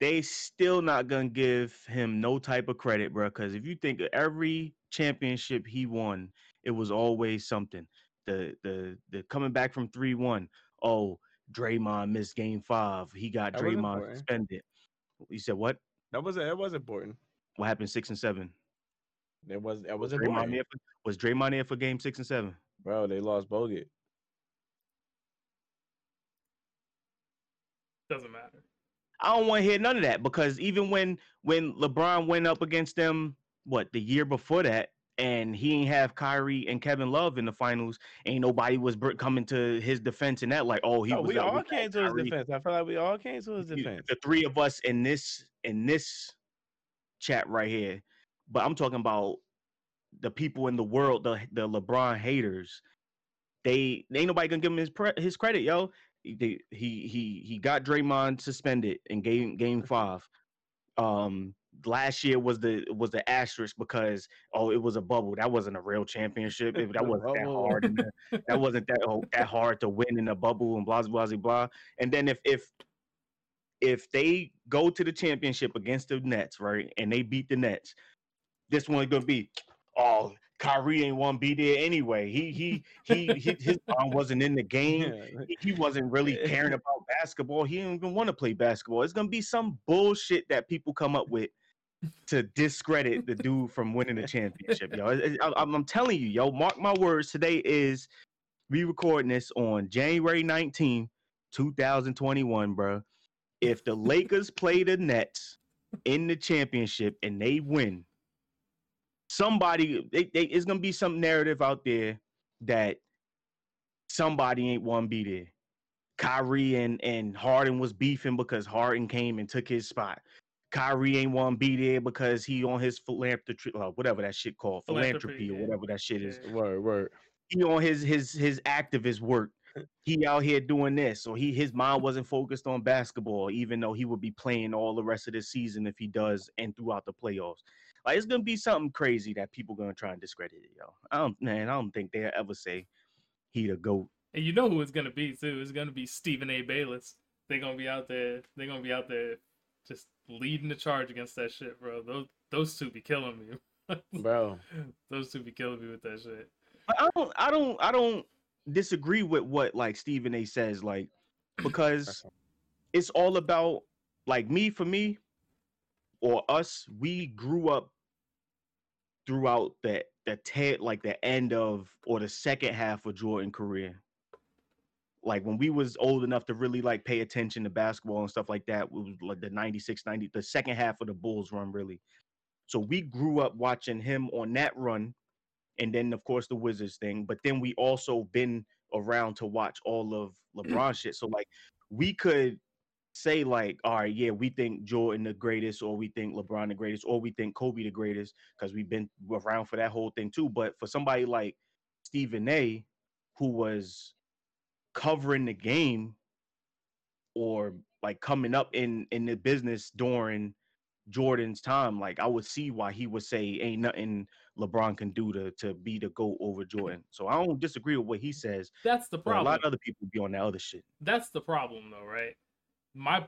They still not gonna give him no type of credit, bro. Because if you think of every championship he won, it was always something. The the the coming back from three one. Oh, Draymond missed game five. He got That was Draymond important. suspended. You said what? That wasn't that wasn't important. What happened six and seven? That was that Was was Draymond important, there for, was Draymond there for game six and seven? bro. They lost Bogut. Doesn't matter. I don't want to hear none of that because even when when LeBron went up against them, what the year before that, and he ain't have Kyrie and Kevin Love in the finals, ain't nobody was coming to his defense in that like, oh, he No, was. we all came to his defense. I feel like we all came to his defense. The three of us in this in this chat right here, but I'm talking about the people in the world, the the LeBron haters. They ain't nobody gonna give him his pre- his credit, yo. He they- he he he got Draymond suspended in game game five. Um, last year was the was the asterisk because oh it was a bubble. That wasn't a real championship. It- that wasn't that hard. the- that wasn't that oh, that hard to win in a bubble and blah blah blah blah. And then if if if they go to the championship against the Nets, right, and they beat the Nets, this one's gonna be, oh, Kyrie ain't want to be there anyway. He he he, he his arm wasn't in the game. Yeah. He- wasn't really caring about basketball. He didn't even want to play basketball. It's gonna be some bullshit that people come up with to discredit the dude from winning the championship, yo. I, I'm I'm telling you, yo. Mark my words. Today is we recording this on January 19, 2021, bro. If the Lakers play the Nets in the championship and they win, somebody they, they, it's gonna be some narrative out there that somebody ain't want to be there. Kyrie and and Harden was beefing because Harden came and took his spot. Kyrie ain't want to be there because he on his philanthropy, uh, whatever that shit called, Philanthropy, philanthropy or whatever that shit is Yeah. Word, word. he on his his his activist work. He out here doing this, so he his mind wasn't focused on basketball, even though he would be playing all the rest of the season if he does and throughout the playoffs. Like it's gonna be something crazy that people gonna try and discredit it, yo. I don't man, I don't think they'll ever say he the goat. And you know who it's gonna be too. It's gonna be Stephen A. Bayless. They're gonna be out there. They're gonna be out there, just leading the charge against that shit, bro. Those those two be killing me. Bro. those two be killing me with that shit. But I don't I don't I don't disagree with what like Stephen A says, like because it's all about like me for me or us we grew up throughout the the te- like the end of or the second half of Jordan career? Like when we was old enough to really like pay attention to basketball and stuff like that it was like the 96 90 the second half of the bulls run really. So we grew up watching him on that run and then of course the wizards thing but then we also been around to watch all of lebron shit. So like we could say like all right yeah we think jordan the greatest or we think lebron the greatest or we think kobe the greatest because we've been around for that whole thing too but for somebody like stephen a who was covering the game or like coming up in in the business during Jordan's time, like I would see why he would say ain't nothing LeBron can do to to be the goat over Jordan. So I don't disagree with what he says. That's the problem. a lot of other people be on that other shit. that's the problem though, right? My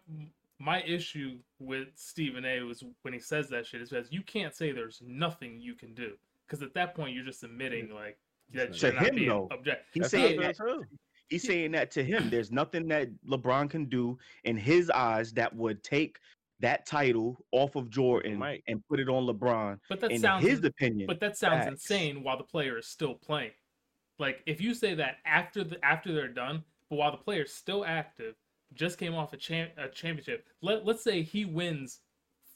my issue with Stephen A was when he says that shit is because you can't say there's nothing you can do because at that point you're just admitting like that To you're not him, being though, object. He's That's saying that, feel he's saying that to him. There's nothing that LeBron can do in his eyes that would take that title off of Jordan Right. and put it on LeBron. But that in sounds his opinion, but that sounds facts. insane while the player is still playing. Like if you say that after the after they're done, but while the player's still active, just came off a champ a championship. Let let's say he wins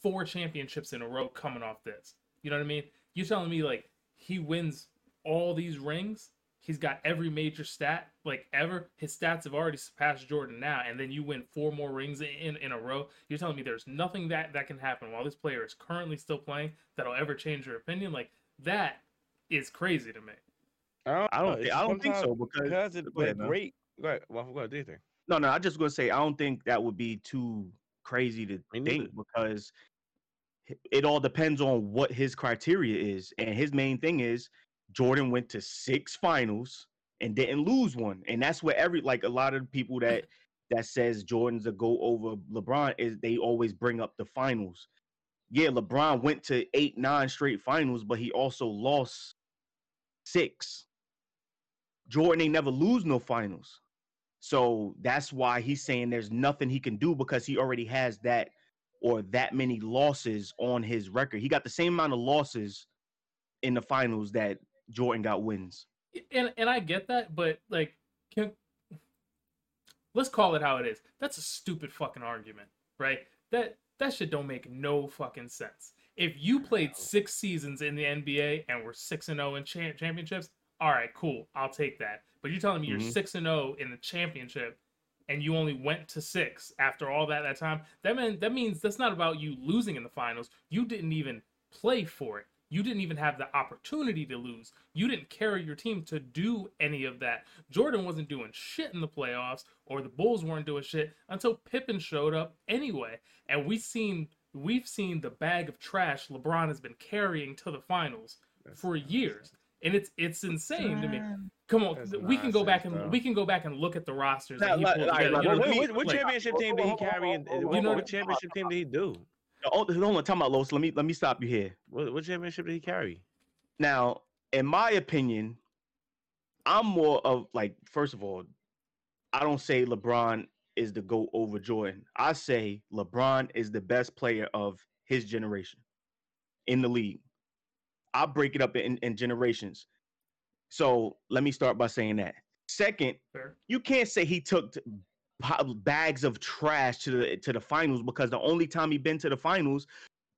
four championships in a row coming off this. You know what I mean? You're telling me like he wins all these rings? He's got every major stat like ever. His stats have already surpassed Jordan now, and then you win four more rings in in a row. You're telling me there's nothing that that can happen while this player is currently still playing that'll ever change your opinion? Like that is crazy to me. I don't, I don't know, thi- it's I don't think so, because- because it, go ahead, but man. great. Go ahead. Well, go ahead. Do you think? No, no, I just gonna say I don't think that would be too crazy to think because it all depends on what his criteria is, and his main thing is Jordan went to six finals and didn't lose one, and that's what every like a lot of people that that says Jordan's a go over LeBron is they always bring up the finals. Yeah, LeBron went to eight, nine straight finals, but he also lost six. Jordan ain't never lose no finals. So that's why he's saying there's nothing he can do because he already has that or that many losses on his record. He got the same amount of losses in the finals that Jordan got wins. and and I get that, but like, can let's call it how it is. That's a stupid fucking argument, right? That that shit don't make no fucking sense. If you played six seasons in the NBA and were six and zero in cha- championships, all right, cool, I'll take that. But you're telling me you're Mhm. six and zero in the championship, and you only went to six after all that that time. That mean that means that's not about you losing in the finals. You didn't even play for it. You didn't even have the opportunity to lose. You didn't carry your team to do any of that. Jordan wasn't doing shit in the playoffs, or the Bulls weren't doing shit until Pippen showed up anyway. And we've seen we've seen the bag of trash LeBron has been carrying to the finals That's for years. And it's it's insane to me. Come on, That's we can go back and nonsense, bro. we can go back and look at the rosters Nah, that like- like- like, What, let the- me- what, what championship team did he carry? In, You what, know- what championship team did he do? Oh, hold on, time about Los. Let me let me stop you here. What, what championship did he carry? Now, in my opinion, I'm more of like, first of all, I don't say LeBron is the GOAT over Jordan. I say LeBron is the best player of his generation in the league. I break it up in, in generations. So let me start by saying that. Second, Fair. you can't say he took bags of trash to the to the finals because the only time he been to the finals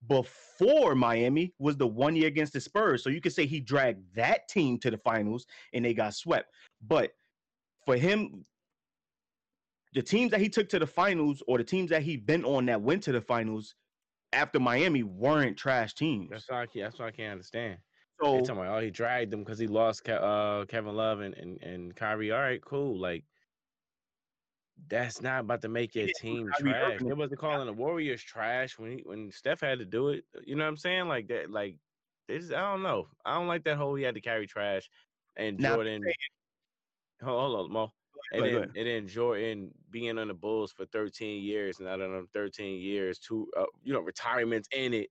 before Miami was the one year against the Spurs. So you could say he dragged that team to the finals and they got swept. But for him, the teams that he took to the finals or the teams that he been on that went to the finals after Miami weren't trash teams. That's why I can't, that's why I can't understand. So They talking about, oh, he dragged them because he lost uh, Kevin Love and, and, and Kyrie. All right, cool. Like, that's not about to make your team Kyrie trash. Irving They wasn't calling the Warriors trash when he, when Steph had to do it. You know what I'm saying? Like that. Like, this. I don't know. I don't like that whole he had to carry trash. And Now, Jordan, hold, hold on, Mo. And then, and then Jordan being on the Bulls for 13 years, and out of them 13 years, two, uh, you know, retirements in it.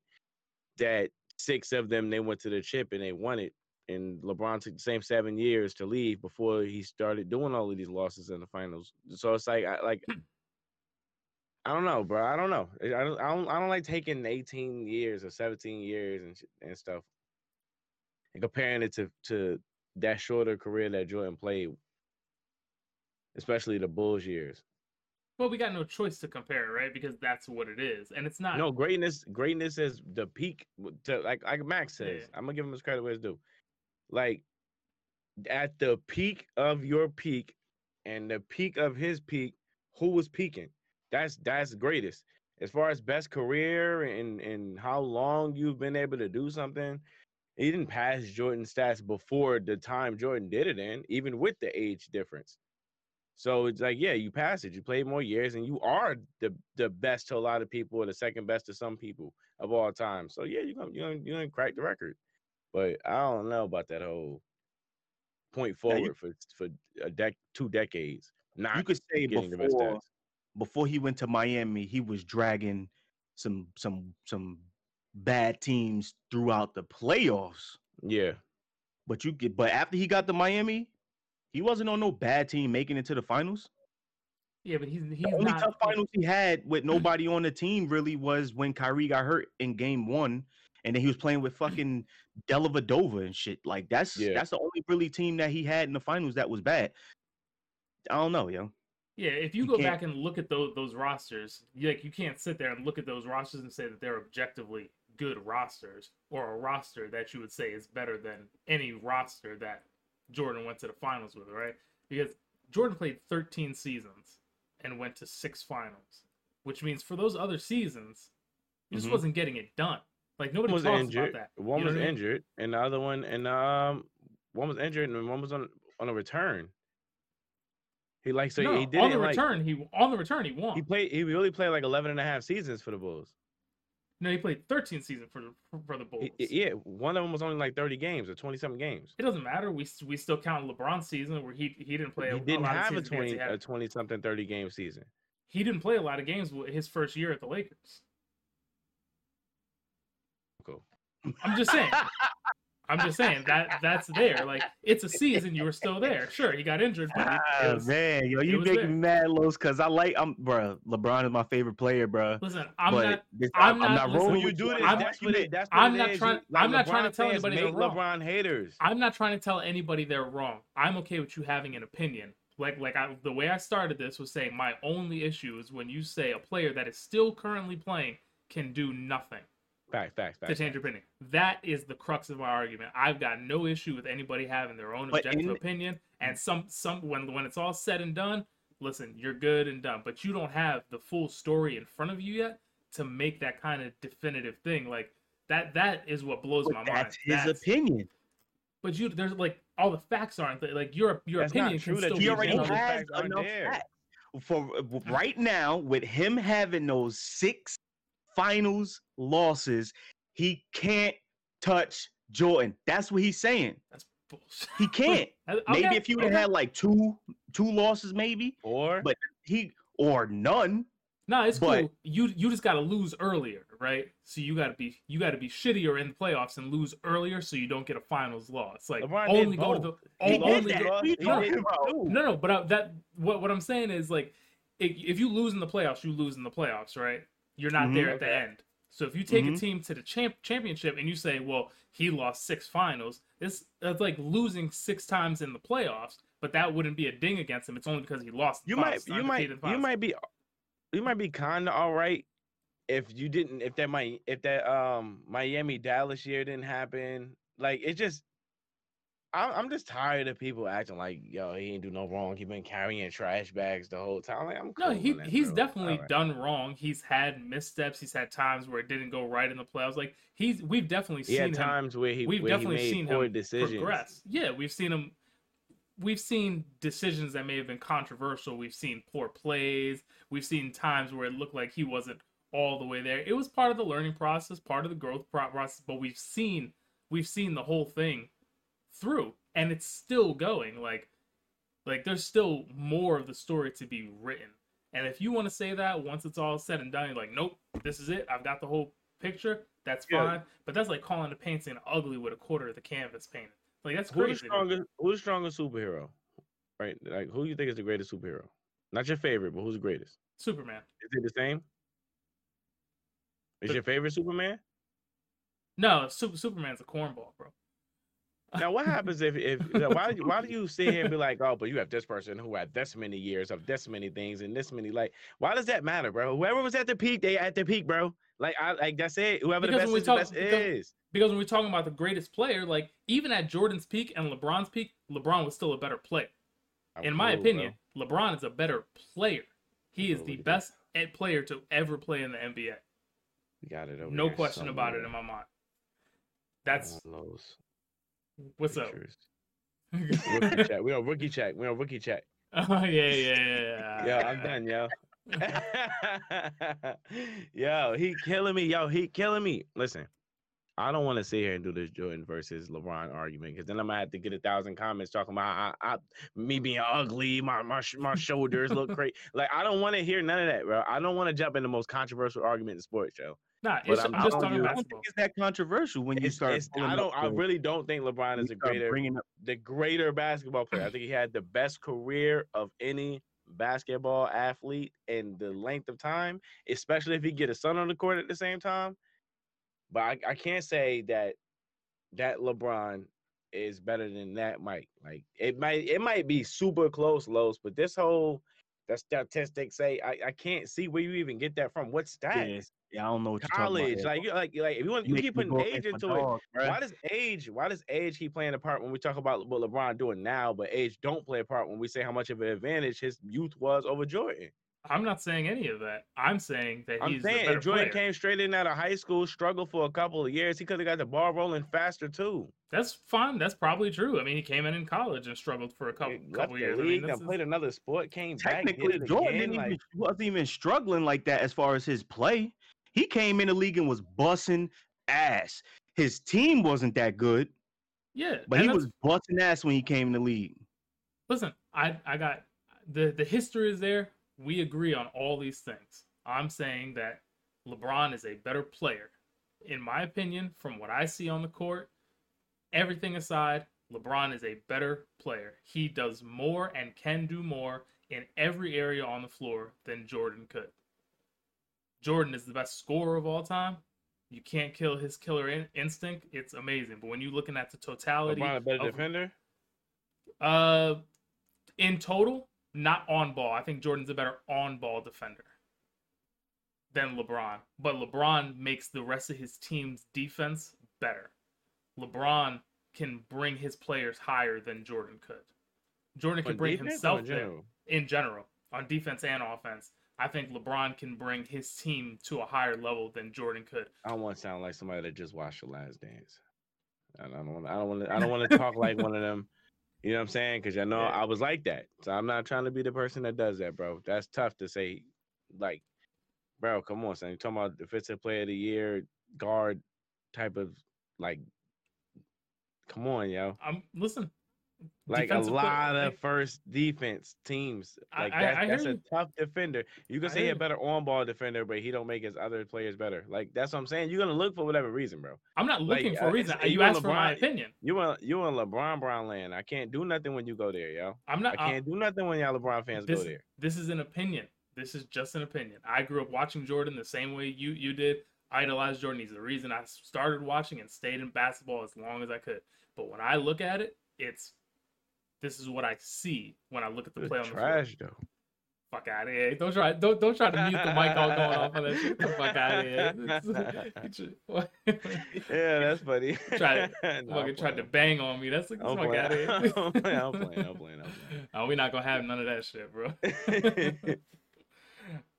That six of them they went to the chip and they won it. And LeBron took the same seven years to leave before he started doing all of these losses in the finals. So it's like, I, like, I don't know, bro. I don't know. I don't, I don't, I don't like taking 18 years or 17 years and and stuff and comparing it to to that shorter career that Jordan played, especially the Bulls years. well, we got no choice to compare, right? Because that's what it is, and it's not. No, greatness, greatness is the peak. To, like like Max says, Yeah. I'm gonna give him his credit where it's due. Like at the peak of your peak and the peak of his peak, who was peaking? That's that's greatest. As far as best career and and how long you've been able to do something, he didn't pass Jordan stats before the time Jordan did it in, even with the age difference. So it's like, yeah, you pass it. You played more years, and you are the the best to a lot of people, or the second best to some people of all time. So yeah, you're gonna you're gonna, you're gonna crack the record. But I don't know about that whole point forward you- for for a dec two decades. Not you could say getting the best before before he went to Miami, he was dragging some some some bad teams throughout the playoffs. Yeah, But you get but after he got to Miami, he wasn't on no bad team making it to the finals. Yeah, but he's he's The only not. tough finals he had with nobody on the team really was when Kyrie got hurt in game one, and then he was playing with fucking Dellavedova and shit. Like that's Yeah. that's the only really team that he had in the finals that was bad. I don't know, yo. Yeah, if you You go can't- back and look at those those rosters, you, like you can't sit there and look at those rosters and say that they're objectively good rosters or a roster that you would say is better than any roster that Jordan went to the finals with, right? Because Jordan played 13 seasons and went to six finals, which means for those other seasons, he just Mhm. wasn't getting it done. Like one nobody was talks injured. about that. One You was I mean? injured, and the other one, and um, one was injured, and one was on on a return. He like so no, he did on the like return, he on the return he won. he played he really played like 11 and a half seasons for the Bulls. No, he played 13 seasons for the for the Bulls. Yeah, one of them was only like 30 games or 20 something games. It doesn't matter. We we still count LeBron's season where he he didn't play. He a, didn't a lot have a of seasons 20 a 20 something 30 game season. he didn't play a lot of games with his first year at the Lakers. Cool. I'm just saying. I'm just saying that that's there. Like it's a season. You were still there. Sure, he got injured, but he, it Ah, was- man, yo, you was making me mad, Los, because I like, I'm, bro. LeBron is my favorite player, bro. listen, I'm but not. this, I'm I'm, not- not listen, rolling When you with do this, I'm- that's what it, that's what I'm not trying- like I'm not trying to tell anybody they're wrong. LeBron haters. I'm not trying to tell anybody they're wrong. I'm okay with you having an opinion. Like like I, the way I started this was saying my only issue is when you say a player that is still currently playing can do nothing Facts, facts, to change your opinion. That is the crux of my argument. I've got no issue with anybody having their own objective in- opinion. And some some when when it's all said and done, listen, you're good and done. But you don't have the full story in front of you yet to make that kind of definitive thing. Like that that is what blows But my mind. that's his opinion. but you there's like all the facts aren't like your your That's not opinion true that He already know wrong. the has facts enough facts. For right now, with him having those six finals losses, he can't touch Jordan. That's what he's saying. That's bullshit. He can't. Okay, maybe if you would have okay. had like two two losses, maybe Or But- he or none. No, it's but- cool. You you just gotta lose earlier, right? So you gotta be you gotta be shittier in the playoffs and lose earlier, so you don't get a finals loss. Like LeBron only go to the both. He o- did only that. go, What are you He talking did about? too. no no. But uh, that what what I'm saying is like if, if you lose in the playoffs, you lose in the playoffs, right? You're not Mhm. there at the end. So if you take a Mhm. team to the champ championship and you say, well, he lost six finals, it's that's like losing six times in the playoffs. But that wouldn't be a ding against him. It's only because he lost. you might you might you might be you might be kind of all right if you didn't if that might if that um Miami Dallas year didn't happen like it just I'm, I'm just tired of people acting like yo he ain't do no wrong he been carrying trash bags the whole time like I'm No, he that, he's bro. definitely Alright. done wrong. He's had missteps. He's had times where it didn't go right in the playoffs. Like he's we've definitely he seen had him times where he we've where he definitely made seen poor him decisions progress. Yeah, we've seen him. We've seen decisions that may have been controversial. We've seen poor plays. We've seen times where it looked like he wasn't all the way there. It was part of the learning process, part of the growth process. But we've seen we've seen the whole thing through, and it's still going. Like like there's still more of the story to be written. And if you want to say that once it's all said and done, you're like, nope, this is it. I've got the whole picture. That's Yeah. fine. But that's like calling the painting ugly with a quarter of the canvas painted. Like that's who's the crazy. strongest who's the strongest superhero right like who you think is the greatest superhero not your favorite but who's the greatest Superman. is it the same is your favorite Superman No, Super, Superman's a cornball, bro. Now, what happens if if why do you, why do you sit here and be like, oh, but you have this person who had this many years of this many things and this many like, why does that matter, bro? Whoever was at the peak, they at the peak, bro. Like, I like that's it. Whoever Because the best is, the best because- is. Because when we're talking about the greatest player, like even at Jordan's peak and LeBron's peak, LeBron was still a better player. I'm In my cool, opinion, LeBron is a better player. He is the at best player to ever play in the NBA. bro. We got it over No question about it in my mind. That's what's up. pictures. rookie check. We on rookie check. We on rookie check. Oh yeah, yeah, yeah. Yo, I'm done, yo. yo, he killing me. Yo, he killing me. Listen, I don't want to sit here and do this Jordan versus LeBron argument because then I'm gonna have to get a thousand comments talking about I, I, me being ugly, my my my shoulders look crazy. Like I don't want to hear none of that, bro. I don't want to jump in the most controversial argument in sports, Joe. Nah, But it's, I'm I'm just talking you- I don't think it's that controversial when you start. I don't. I really don't think LeBron is a greater bringing up. the greater basketball player. I think he had the best career of any basketball athlete in the length of time, especially if he get a son on the court at the same time. But I, I can't say that that LeBron is better than that Mike. Like it might it might be super close, Los, but this whole the statistics say I, I can't see where you even get that from. What stats? Yeah, yeah, I don't know what you're College, talking like you like like if you want You you keep putting age against my into it. dog. Why does age? Why does age keep playing a part when we talk about what LeBron doing now, but age don't play a part when we say how much of an advantage his youth was over Jordan? I'm not saying any of that. I'm saying that I'm he's the saying better if Jordan player. came straight in out of high school, struggled for a couple of years, he could have got the ball rolling faster too. That's fine. That's probably true. I mean, he came in in college and struggled for a couple, He left couple the years. I mean, and is- played another sport, came back. Technically, it Jordan again, didn't even, wasn't even struggling like that as far as his play. He came in the league and was bussing ass. His team wasn't that good, yeah, but he was busting ass when he came in the league. listen. I I got the the history is there. We agree on all these things. I'm saying that LeBron is a better player, in my opinion. From what I see on the court, everything aside, LeBron is a better player. He does more and can do more in every area on the floor than Jordan could. Jordan is the best scorer of all time. You can't kill his killer in- instinct. It's amazing. But when you're looking at the totality, LeBron a better of- defender. uh, in total, not on ball. I think Jordan's a better on ball defender than LeBron. But LeBron makes the rest of his team's defense better. LeBron can bring his players higher than Jordan could. Jordan can On bring himself in general? in general on defense and offense. I think LeBron can bring his team to a higher level than Jordan could. I don't want to sound like somebody that just watched The Last Dance. I don't want. I don't want. to I don't want to talk like one of them. You know what I'm saying? Because I know Yeah. I was like that. So I'm not trying to be the person that does that, bro. That's tough to say. Like, bro, come on, son. You talking about defensive player of the year, guard type of like. Come on, yo. I'm listen. Like a defensive player- lot of first defense teams. Like I- that's, I hear that's a you. tough defender. You can say he a better on ball defender, but he don't make his other players better. Like that's what I'm saying. You're gonna look for whatever reason, bro. I'm not like, looking for uh, a reason. You you asked for my opinion. You in you in LeBron Brown land. I can't do nothing when you go there, yo. I'm not. I not. can't do nothing when y'all LeBron fans this, go there. This is an opinion. This is just an opinion. I grew up watching Jordan the same way you you did. Idolized Jordan. He's the reason I started watching and stayed in basketball as long as I could. But when I look at it, it's this is what I see when I look at the play on the. Trash though. Fuck out of here! Don't try. Don't don't try to mute the mic all going off on that shit. The fuck out of here! Yeah, that's funny. Tried to- No, Fucking tried to bang on me. That's like, I'm fuck out of here. I'm playing. I'm playing. I'm playing. Oh, we're not gonna have none of that shit, bro.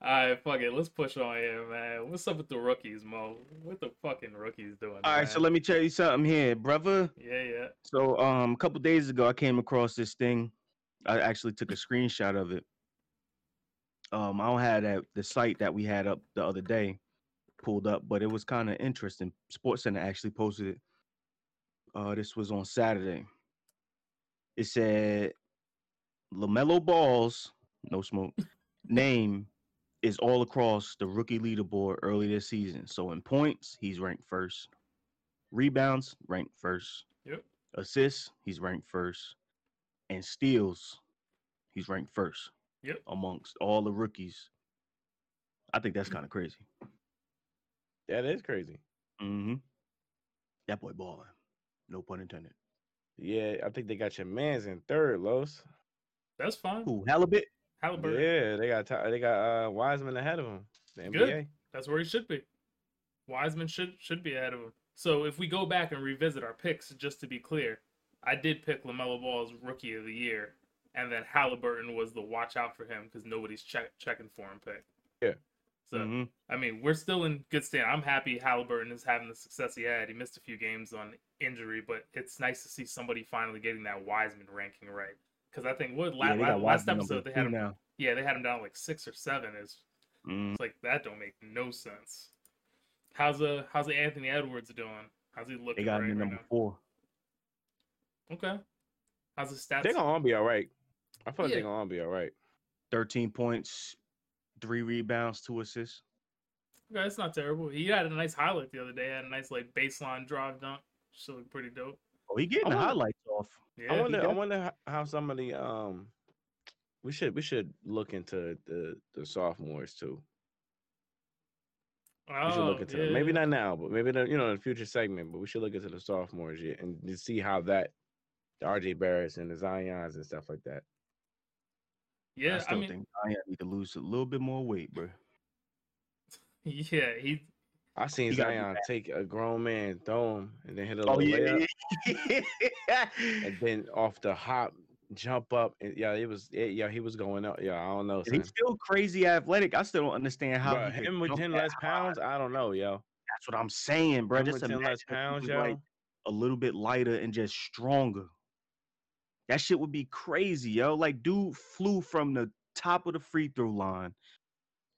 Playing. All right, fuck it. Let's push on here, man. What's up with the rookies, Mo? What the fucking rookies doing? All right, so let me tell you something here, brother. Yeah, yeah. So um a couple days ago I came across this thing. I actually took a screenshot of it. Um I don't have that the site that we had up the other day pulled up, but it was kind of interesting. Sports Center actually posted it. Uh this was on Saturday. It said LaMelo Ball's no smoke name is all across the rookie leaderboard early this season. So in points, he's ranked first. Rebounds, ranked first Yep. assists, he's ranked first, and steals, he's ranked first. Yep. Amongst all the rookies, I think that's kind of crazy. That is crazy. Mm-hmm. That boy balling. No pun intended. Yeah, I think they got your man's in third, Los. That's fine. Who Halibut? Halliburton. Yeah, they got they got uh, Wiseman ahead of him. Good. That's where he should be. Wiseman should should be ahead of him. So if we go back and revisit our picks, just to be clear, I did pick Lamelo Ball as rookie of the year, and then Halliburton was the watch out for him because nobody's check, checking for him pick. Yeah. So Mhm. I mean, we're still in good stand. I'm happy Halliburton is having the success he had. He missed a few games on injury, but it's nice to see somebody finally getting that Wiseman ranking right. Because I think what la- Yeah, they la- got last episode they had him. now. Yeah, they had him down like six or seven. Is Mhm. it's like that don't make no sense. How's uh how's the Anthony Edwards doing? How's he looking? They looking got right, him in right number now? four. Okay. How's his stats? They're gonna all be all right. I feel like Yeah. they're gonna all be all right. 13 points, three rebounds, two assists. Okay, that's not terrible. He had a nice highlight the other day. Had a nice like baseline drive dunk. Still look pretty dope. Oh, he getting I the wonder- highlights off. Yeah. I wonder. I wonder how some of the um. We should we should look into the the sophomores too. We should look Oh, into them. Maybe not now, but maybe the, you know in the future segment. But we should look into the sophomores yet and see how that the RJ Barretts and the Zion's and stuff like that. Yeah, I, still mean, think Zion need to lose a little bit more weight, bro. yeah, he I seen He gotta be Zion take a grown man, throw him, and then hit a Oh yeah, layup, and then off the hop jump up. And, yeah, it was. It, yeah, he was going up. Yeah, I don't know. He's still crazy athletic. I still don't understand how could him with ten less high. pounds. I don't know, yo. That's what I'm saying, bro. Him Just ten less imagine if he pounds, yo. like a little bit lighter and just stronger. That shit would be crazy, yo. Like, dude flew from the top of the free throw line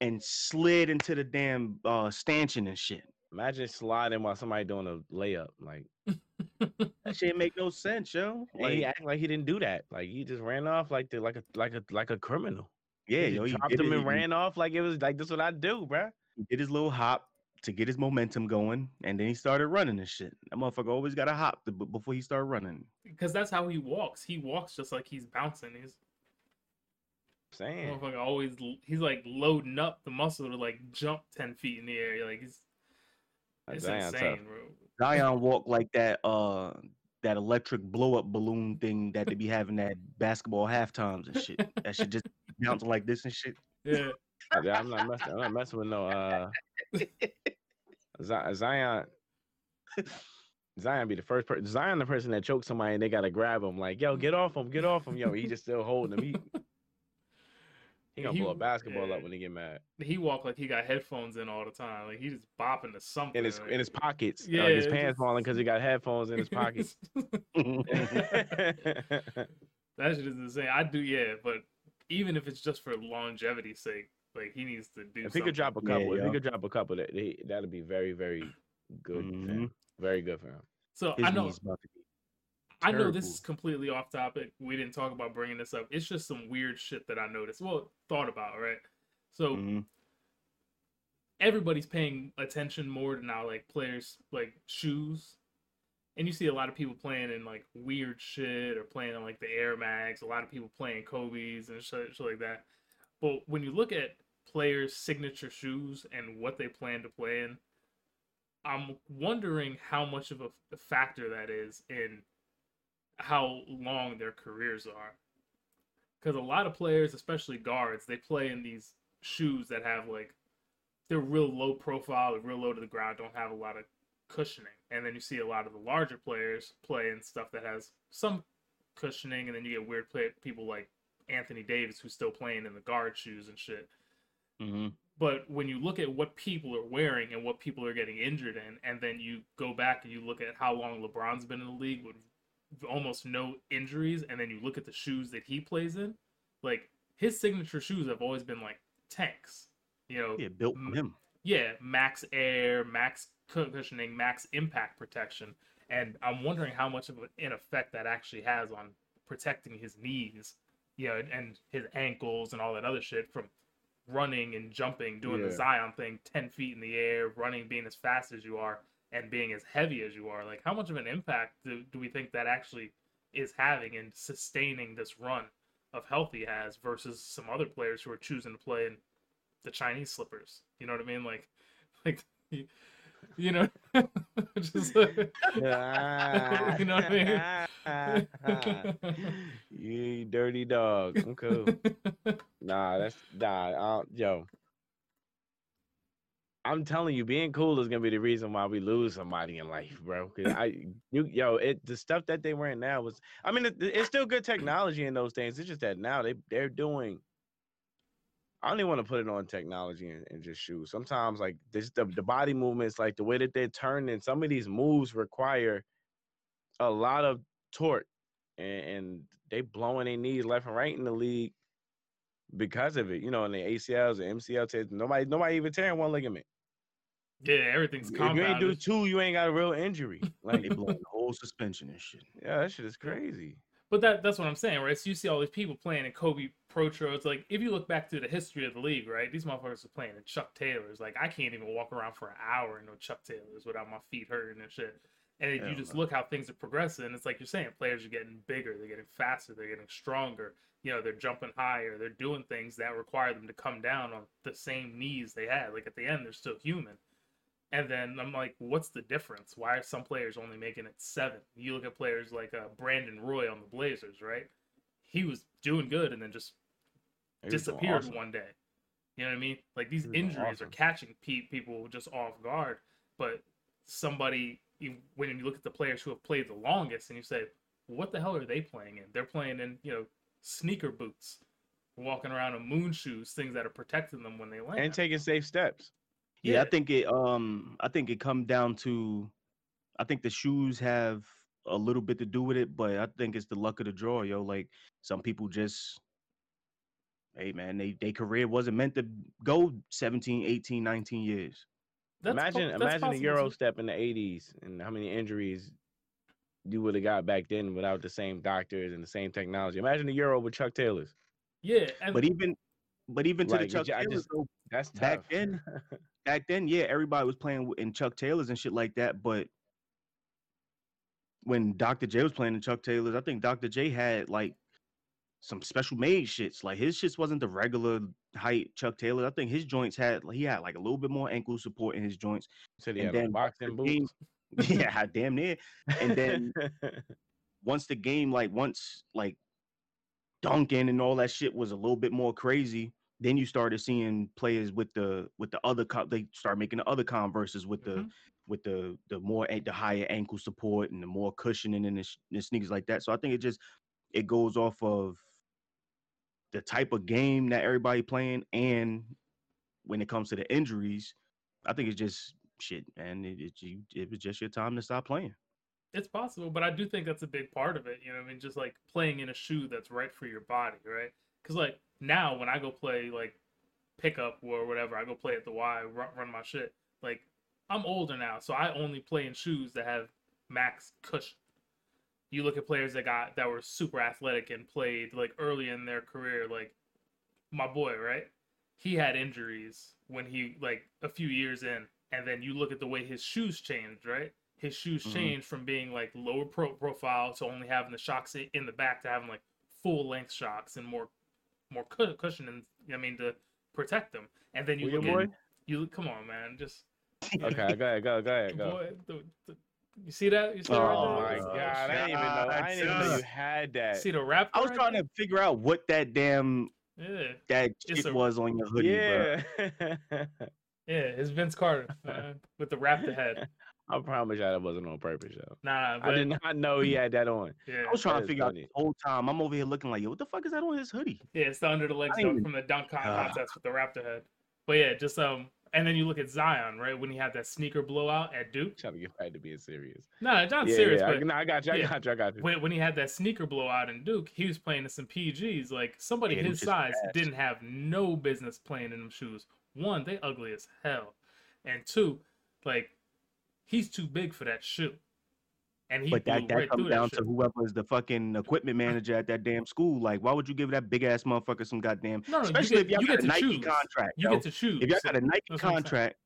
and slid into the damn uh, stanchion and shit. Imagine sliding while somebody doing a layup. Like, That shit make no sense, yo. and he Like, act like he didn't do that. Like he just ran off like the like a like a like a criminal. yeah, he yo, he dropped him it, and he- ran off like it was like this what I do, bruh. he did his little hop to get his momentum going, and then he started running and shit. That motherfucker always got to hop to, before he started running. because that's how he walks. He walks just like he's bouncing. He's saying. motherfucker always he's like loading up the muscle to like jump ten feet in the air. Like he's it's Zion insane, tough. bro. Zion walk like that uh that electric blow up balloon thing that they be having at basketball half times and shit. That should just bounce like this and shit. Yeah, Yeah, I'm not messing. I'm not messing with no uh Zi- Zion. Zion be the first person. Zion the person that chokes somebody and they gotta grab him. Like, yo, get off him, get off him. Yo, he just still holding him. He, he gonna He- blow a basketball yeah. up when he get mad. he walk like he got headphones in all the time. Like he just bopping to something. In his like- in his pockets. Yeah, like his pants just- falling because he got headphones in his pockets. that shit is insane. I do, yeah, but even if it's just for longevity's sake, like he needs to do. if he could drop a Yeah, couple, if he could drop a couple, that that'd be very, very good for him. Mm-hmm. Very good for him. So His I know, knees about to be I know this is completely off topic. We didn't talk about bringing this up. It's just some weird shit that I noticed. Well, thought about, right? So Mhm. everybody's paying attention more to now, like players like shoes, and you see a lot of people playing in like weird shit or playing in like the Air Max. A lot of people playing Kobe's and shit, shit like that. But when you look at players' signature shoes and what they plan to play in, I'm wondering how much of a factor that is in how long their careers are. Because a lot of players, especially guards, they play in these shoes that have like they're real low profile, they're real low to the ground, don't have a lot of cushioning. And then you see a lot of the larger players play in stuff that has some cushioning, and then you get weird play- people like Anthony Davis who's still playing in the guard shoes and shit. Mhm. But when you look at what people are wearing and what people are getting injured in, and then you go back and you look at how long LeBron's been in the league with almost no injuries, and then you look at the shoes that he plays in, like his signature shoes have always been like tanks. You know, Yeah, built him. yeah, max air, max cu- cushioning, max impact protection. And I'm wondering how much of an effect that actually has on protecting his knees, you know, and his ankles and all that other shit from running and jumping, doing the Yeah. Zion thing 10 feet in the air, running, being as fast as you are, and being as heavy as you are. Like, how much of an impact do, do we think that actually is having in sustaining this run of health he has versus some other players who are choosing to play in the Chinese slippers. You know what I mean? Like, like, you, you know, just like, you know what I mean? you dirty dog. I'm cool. Nah, that's nah. Uh, yo, I'm telling you, being cool is gonna be the reason why we lose somebody in life, bro. 'Cause I, you, yo, it the stuff that they wearing now was. I mean, it, it's still good technology in those things. It's just that now they they're doing. I don't even want to put it on technology and, and just shoes. Sometimes like this, the the body movements, like the way that they're turning. Some of these moves require a lot of torque, and, and they blowing their knees left and right in the league because of it. You know, and the ACLs and MCL tears. Nobody, nobody even tearing one ligament. yeah, everything's If you ain't do two, you ain't got a real injury. Like, They blowing the whole suspension and shit. yeah, that shit is crazy. But that that's what I'm saying, right? So you see all these people playing in Kobe Protros. Like, if you look back through the history of the league, right? These motherfuckers are playing in Chuck Taylors. Like, I can't even walk around for an hour in no Chuck Taylors without my feet hurting and shit. And if you just no. look how things are progressing, it's like you're saying, players are getting bigger, they're getting faster, they're getting stronger. You know, they're jumping higher, they're doing things that require them to come down on the same knees they had. Like at the end, they're still human. And then I'm like, what's the difference? Why are some players only making it seven? You look at players like uh, Brandon Roy on the Blazers, right? He was doing good and then just He disappeared awesome. one day. You know what I mean? Like these He was doing injuries are catching pe- people just off guard. But somebody, you, when you look at the players who have played the longest, and you say, what the hell are they playing in? They're playing in, you know, sneaker boots, walking around in moon shoes, things that are protecting them when they land. and taking safe steps. Yeah, Yeah. I think it um I think it come down to I think the shoes have a little bit to do with it, but I think it's the luck of the draw, yo. Like some people just hey man, they their career wasn't meant to go 17, 18, 19 years. That's po- imagine that's imagine the Euro too. step in the '80s and how many injuries you would have got back then without the same doctors and the same technology. Imagine the Euro with Chuck Taylors. Yeah, and But even but even to Like, the Chuck I Taylors, just- though, That's tough. Back then, back then, yeah, everybody was playing in Chuck Taylors and shit like that. But when Dr. J was playing in Chuck Taylors, I think Dr. J had like some special made shits. Like his shits wasn't the regular height Chuck Taylor. I think his joints had he had like a little bit more ankle support in his joints. so they and had like then boxing the boots. Yeah, damn near. And then once the game, like once like Duncan and all that shit was a little bit more crazy, then you started seeing players with the with the other co- they start making the other converses with the Mhm. with the the more the higher ankle support and the more cushioning and the, sh- the sneakers like that. So I think it just it goes off of the type of game that everybody playing and when it comes to the injuries, I think it's just shit, man. It, it, you, it was just your time to stop playing. it's possible, but I do think that's a big part of it. You know, I mean, just like playing in a shoe that's right for your body, right? Because like now, when I go play like pickup or whatever, I go play at the Y, run, run my shit. Like I'm older now, so I only play in shoes that have max cushion. You look at players that got that were super athletic and played like early in their career, like my boy, right? He had injuries when he like a few years in, and then you look at the way his shoes changed, right? His shoes Mhm. changed from being like lower pro- profile to only having the shocks in the back to having like full length shocks and more more cu- cushion and I mean to protect them. And then you Who your look boy? at you look, come on, man, just Okay, go ahead, go, go ahead, go. boy, the, the, you see that? You see Oh right Oh my Oh, god, I didn't even know. I didn't even know you had that. See the raptor? I was right trying there? to figure out what that damn Yeah, that It's shit a- was on your hoodie, bro. yeah. yeah, it's Vince Carter man, with the raptor head. I promise you that wasn't on purpose, yo. Nah, but I did not know he had that on. yeah, I was trying to is figure out funny. the whole time. I'm over here looking like, yo, what the fuck is that on his hoodie? yeah, it's the under the leg I stuff from the dunk con- contest with the raptor head. But yeah, just um, and then you look at Zion, right? When he had that sneaker blowout at Duke. Trying to get back to being serious. No, it's not yeah, serious, yeah, I, but no, I got you. I yeah. got you. I got you. when, when he had that sneaker blowout in Duke, he was playing in some PGs. Like somebody Yeah, his size ass. didn't have no business playing in them shoes. One, they ugly as hell, and two, like he's too big for that shoe. And he but that, that right comes down that to whoever is the fucking equipment manager at that damn school. Like, why would you give that big ass motherfucker some goddamn? No, no, you especially get- if y'all you got get a Nike choose. contract. You yo. get to choose. if y'all so- got a Nike that's what I'm saying. contract,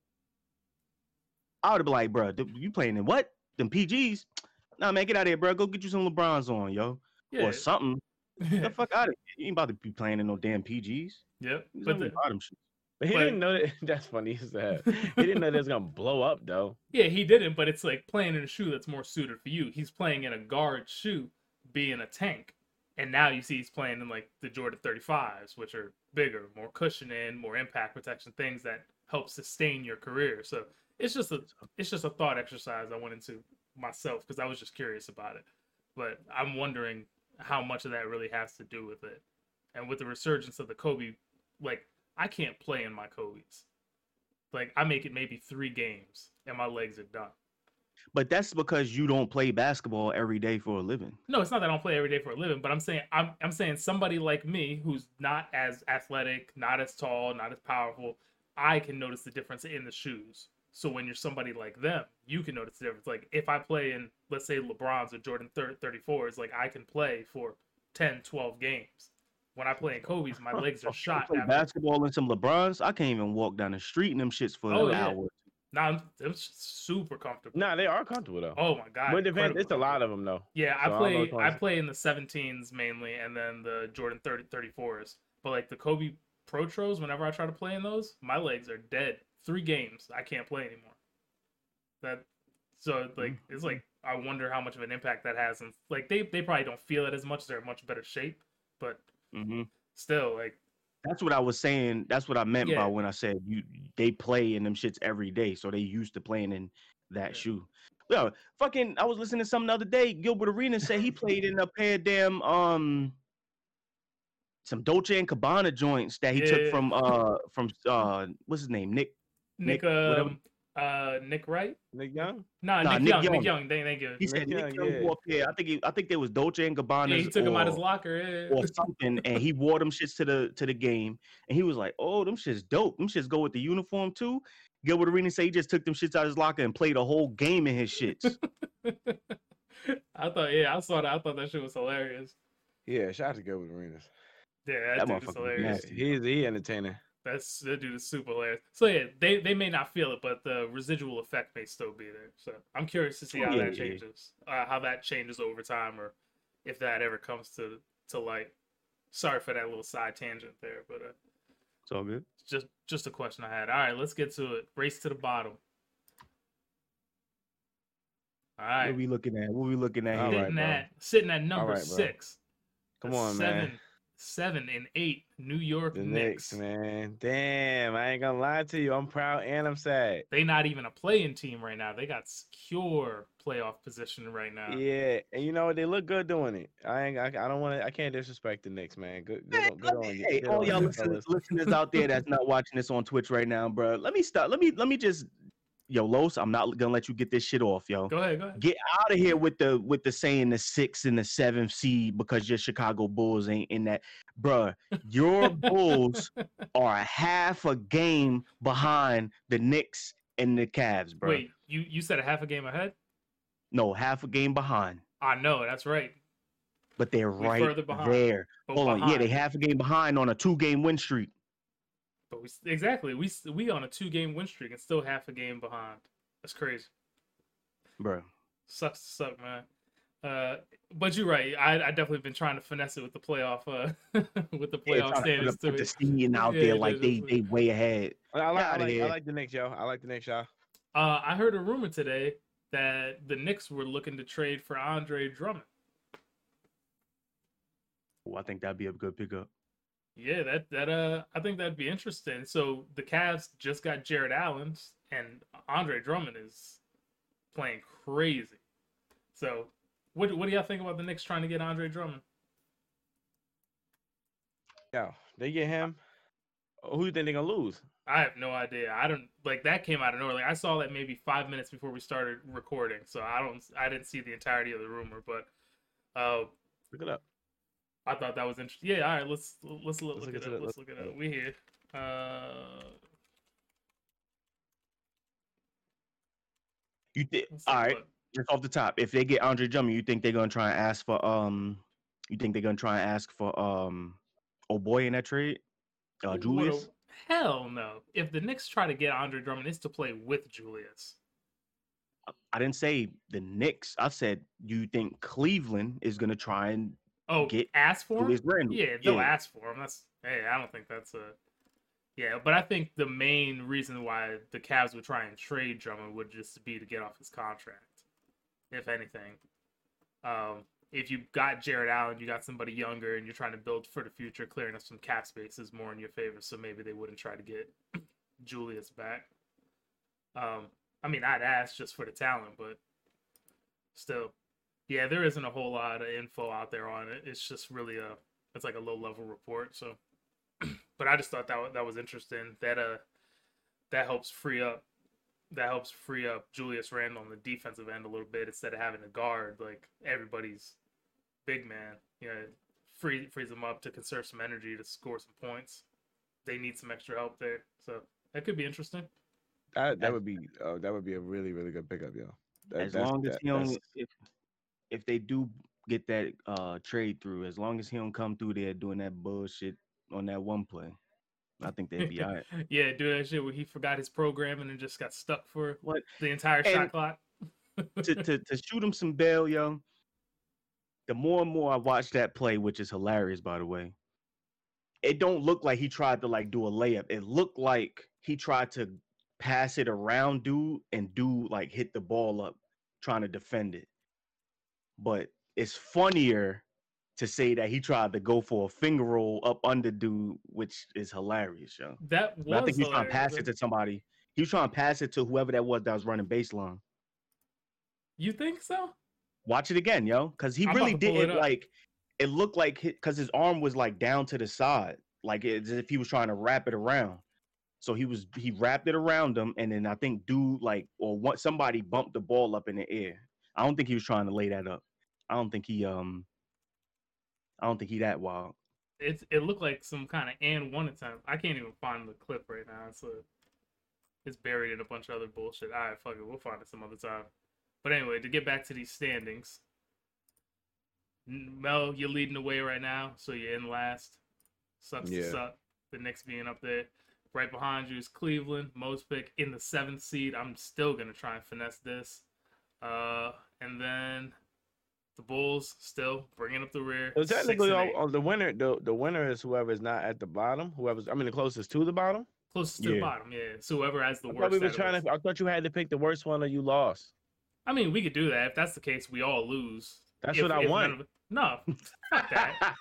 I would have been like, bro, you playing in what? Them PGs? Nah, man, get out of here, bro. Go get you some LeBrons on, yo, yeah, or something. Get the fuck out of here. You ain't about to be playing in no damn PGs. yep. But the bottom shit. But he but- didn't know that. That's funny as hell. He didn't know that was gonna blow up though. yeah, he didn't. But it's like playing in a shoe that's more suited for you. He's playing in a guard shoe, being a tank, and now you see he's playing in like the Jordan 35s, which are bigger, more cushioning, more impact protection, things that help sustain your career. So it's just a it's just a thought exercise I went into myself because I was just curious about it. But I'm wondering how much of that really has to do with it, and with the resurgence of the Kobe, like I can't play in my Kobe's. Like I make it maybe three games and my legs are done. But that's because you don't play basketball every day for a living. No, it's not that I don't play every day for a living, but I'm saying I'm I'm saying somebody like me who's not as athletic, not as tall, not as powerful, I can notice the difference in the shoes. So when you're somebody like them, you can notice the difference. Like if I play in let's say LeBron's or Jordan 34s, like I can play for 10, 12 games. When I play in Kobe's, my legs are shot. Play After, basketball and some LeBrons. I can't even walk down the street in them shits for Oh, an yeah. hour. nah, I'm, I'm super comfortable. Nah, they are comfortable though. Oh my god! but depends. incredible It's a lot of them though. Yeah, So I I don't know play which I play in the 17s mainly and then the Jordan 30 34s. But like the Kobe Protros, whenever I try to play in those, my legs are dead. Three games, I can't play anymore. That so like mm. it's like I wonder how much of an impact that has and like they they probably don't feel it as much, they're in much better shape, but hmm still like That's what I was saying. That's what I meant Yeah. by when I said you they play in them shits every day, so they used to playing in that Yeah. shoe. Yo, fucking, I was listening to something the other day. Gilbert Arenas said he played in a pair of damn um some Dolce and Gabbana joints that he Yeah. took from uh from uh what's his name Nick. Nick, Nick- whatever. um, uh, Nick Wright? Nick Young. Nah, Nah, Nick, Nick Young. Young. Nick Young. Thank, thank you. He Yeah, said Young, Nick Young yeah. wore a pair. I think he, I think they was Dolce and Gabbana. he took him out his locker. Yeah. or something, and he wore them shits to the to the game, and he was like, "Oh, them shits dope. Them shits go with the uniform too." Gilbert Arenas say he just took them shits out of his locker and played a whole game in his shits. I thought, yeah, I saw that. I thought that shit was hilarious. Yeah, shout out to Gilbert Arenas. Yeah, that, That dude is was hilarious. nasty. He's he entertaining. That's that dude is super hilarious. So yeah, they they may not feel it, but the residual effect may still be there. So I'm curious to see Oh, how yeah, that yeah, yeah. changes, uh, how that changes over time, or if that ever comes to to light. Sorry for that little side tangent there, but uh, It's all good. just just a question I had. All right, let's get to it. Race to the bottom. All right, What we looking at? What we looking at All here? right, sitting bro. at sitting at number right, six. Come on, seven, man. Seven and eight, New York The Knicks. Knicks, man. Damn, I ain't gonna lie to you. I'm proud and I'm sad. They not even a playing team right now. They got secure playoff position right now. Yeah, and you know what? They look good doing it. I ain't. I, I don't want to. I can't disrespect the Knicks, man. Good, good, Man, on- good let on me- hey, Good all on y'all listeners, listeners out there that's not watching this on Twitch right now, bro. Let me start. Let me let me just, yo, Los. I'm not gonna let you get this shit off, yo. Go ahead, go ahead. Get out of here with the with the saying the sixth and the seventh seed because your Chicago Bulls ain't in that, bruh. Your Bulls are a half a game behind the Knicks and the Cavs, bro. Wait, you you said a half a game ahead? No, half a game behind, I know that's right. but they're We right behind. there. Hold on, yeah, they behind. half a game behind on a two game win streak. But we exactly we we on a two game win streak and still half a game behind. That's crazy. Bro, Sucks to suck, man. Uh, but you're right. I, I definitely been trying to finesse it with the playoff uh with the Yeah, playoff trying to put, standings the- put to the seeding out Yeah, there they like they they way ahead. I like, I like, I like the Knicks, y'all. I like the Knicks, y'all. Uh, I heard a rumor today that the Knicks were looking to trade for Andre Drummond. Oh, I think that'd be a good pickup. Yeah, that that uh, I think that'd be interesting. So the Cavs just got Jarrett Allen, and Andre Drummond is playing crazy. So, what what do y'all think about the Knicks trying to get Andre Drummond? Yeah, they get him. Who do you think they gonna lose? I have no idea. I don't like that came out of nowhere. Like I saw that maybe five minutes before we started recording, so I don't I didn't see the entirety of the rumor, but uh, Look it up. I thought that was interesting. Yeah, all right, let's let's look, Let's look look it up. it, Let's look it look it up. We here. Uh, You think? All right, just off the top, if they get Andre Drummond, you think they're gonna try and ask for um? You think they're gonna try and ask for um? Oh boy, in that trade, uh, What a- Julius. Hell no. If the Knicks try to get Andre Drummond, it's to play with Julius. I didn't say the Knicks. I said you think Cleveland is gonna try and Oh, Get ask for him? Yeah, they'll ask for him. That's hey, I don't think that's a yeah, but I think the main reason why the Cavs would try and trade Drummond would just be to get off his contract, if anything. Um, if you got Jarrett Allen, you got somebody younger, and you're trying to build for the future, clearing up some cap space is more in your favor. So maybe they wouldn't try to get Julius back. Um, I mean, I'd ask just for the talent, but still, yeah, there isn't a whole lot of info out there on it. It's just really a it's like a low level report. So, but I just thought that that was interesting. That uh, that helps free up that helps free up Julius Randle on the defensive end a little bit instead of having a guard like everybody's big man. You know, free frees them up to conserve some energy to score some points. They need some extra help there, so that could be interesting. That that would be uh, that would be a really really good pickup, yo. That- as long as that- he don't, if if they do get that uh trade through, as long as he don't come through there doing that bullshit on that one play, I think they'd be all right. yeah, do that shit where he forgot his programming and just got stuck for What? the entire shot clock. to, to to shoot him some bail, yo. The more and more I watch that play, which is hilarious, by the way, it don't look like he tried to like do a layup. It looked like he tried to pass it around dude and do like hit the ball up trying to defend it. But it's funnier to say that he tried to go for a finger roll up under dude, which is hilarious, yo. That was But I think he was trying to pass it to somebody. He was trying to pass it to whoever that was that was running baseline. You think so? Watch it again, yo, because he I'm really it didn't up. like. It looked like because his arm was like down to the side, like as if he was trying to wrap it around. So he was he wrapped it around him, and then I think dude like or what somebody bumped the ball up in the air. I don't think he was trying to lay that up. I don't think he um. I don't think he that wild. It's it looked like some kind of and one attempt. I can't even find the clip right now. It's a, it's buried in a bunch of other bullshit. All right, fuck it. We'll find it some other time. But anyway, to get back to these standings, N- Mel, you're leading the way right now, so you're in last. Sucks to suck. The Knicks being up there. Right behind you is Cleveland. Most pick in the seventh seed. I'm still gonna try and finesse this. Uh, and then the Bulls still bringing up the rear. So six technically, and oh, all, all- oh, the winner, the, the winner is whoever is not at the bottom. Whoever's, I mean, the closest to the bottom. closest to the Yeah. bottom. Yeah. So whoever has the I worst. thought we were trying to. I thought you had to pick the worst one, or you lost. I mean, we could do that. If that's the case, we all lose. That's If- what I if want. of No, fuck that.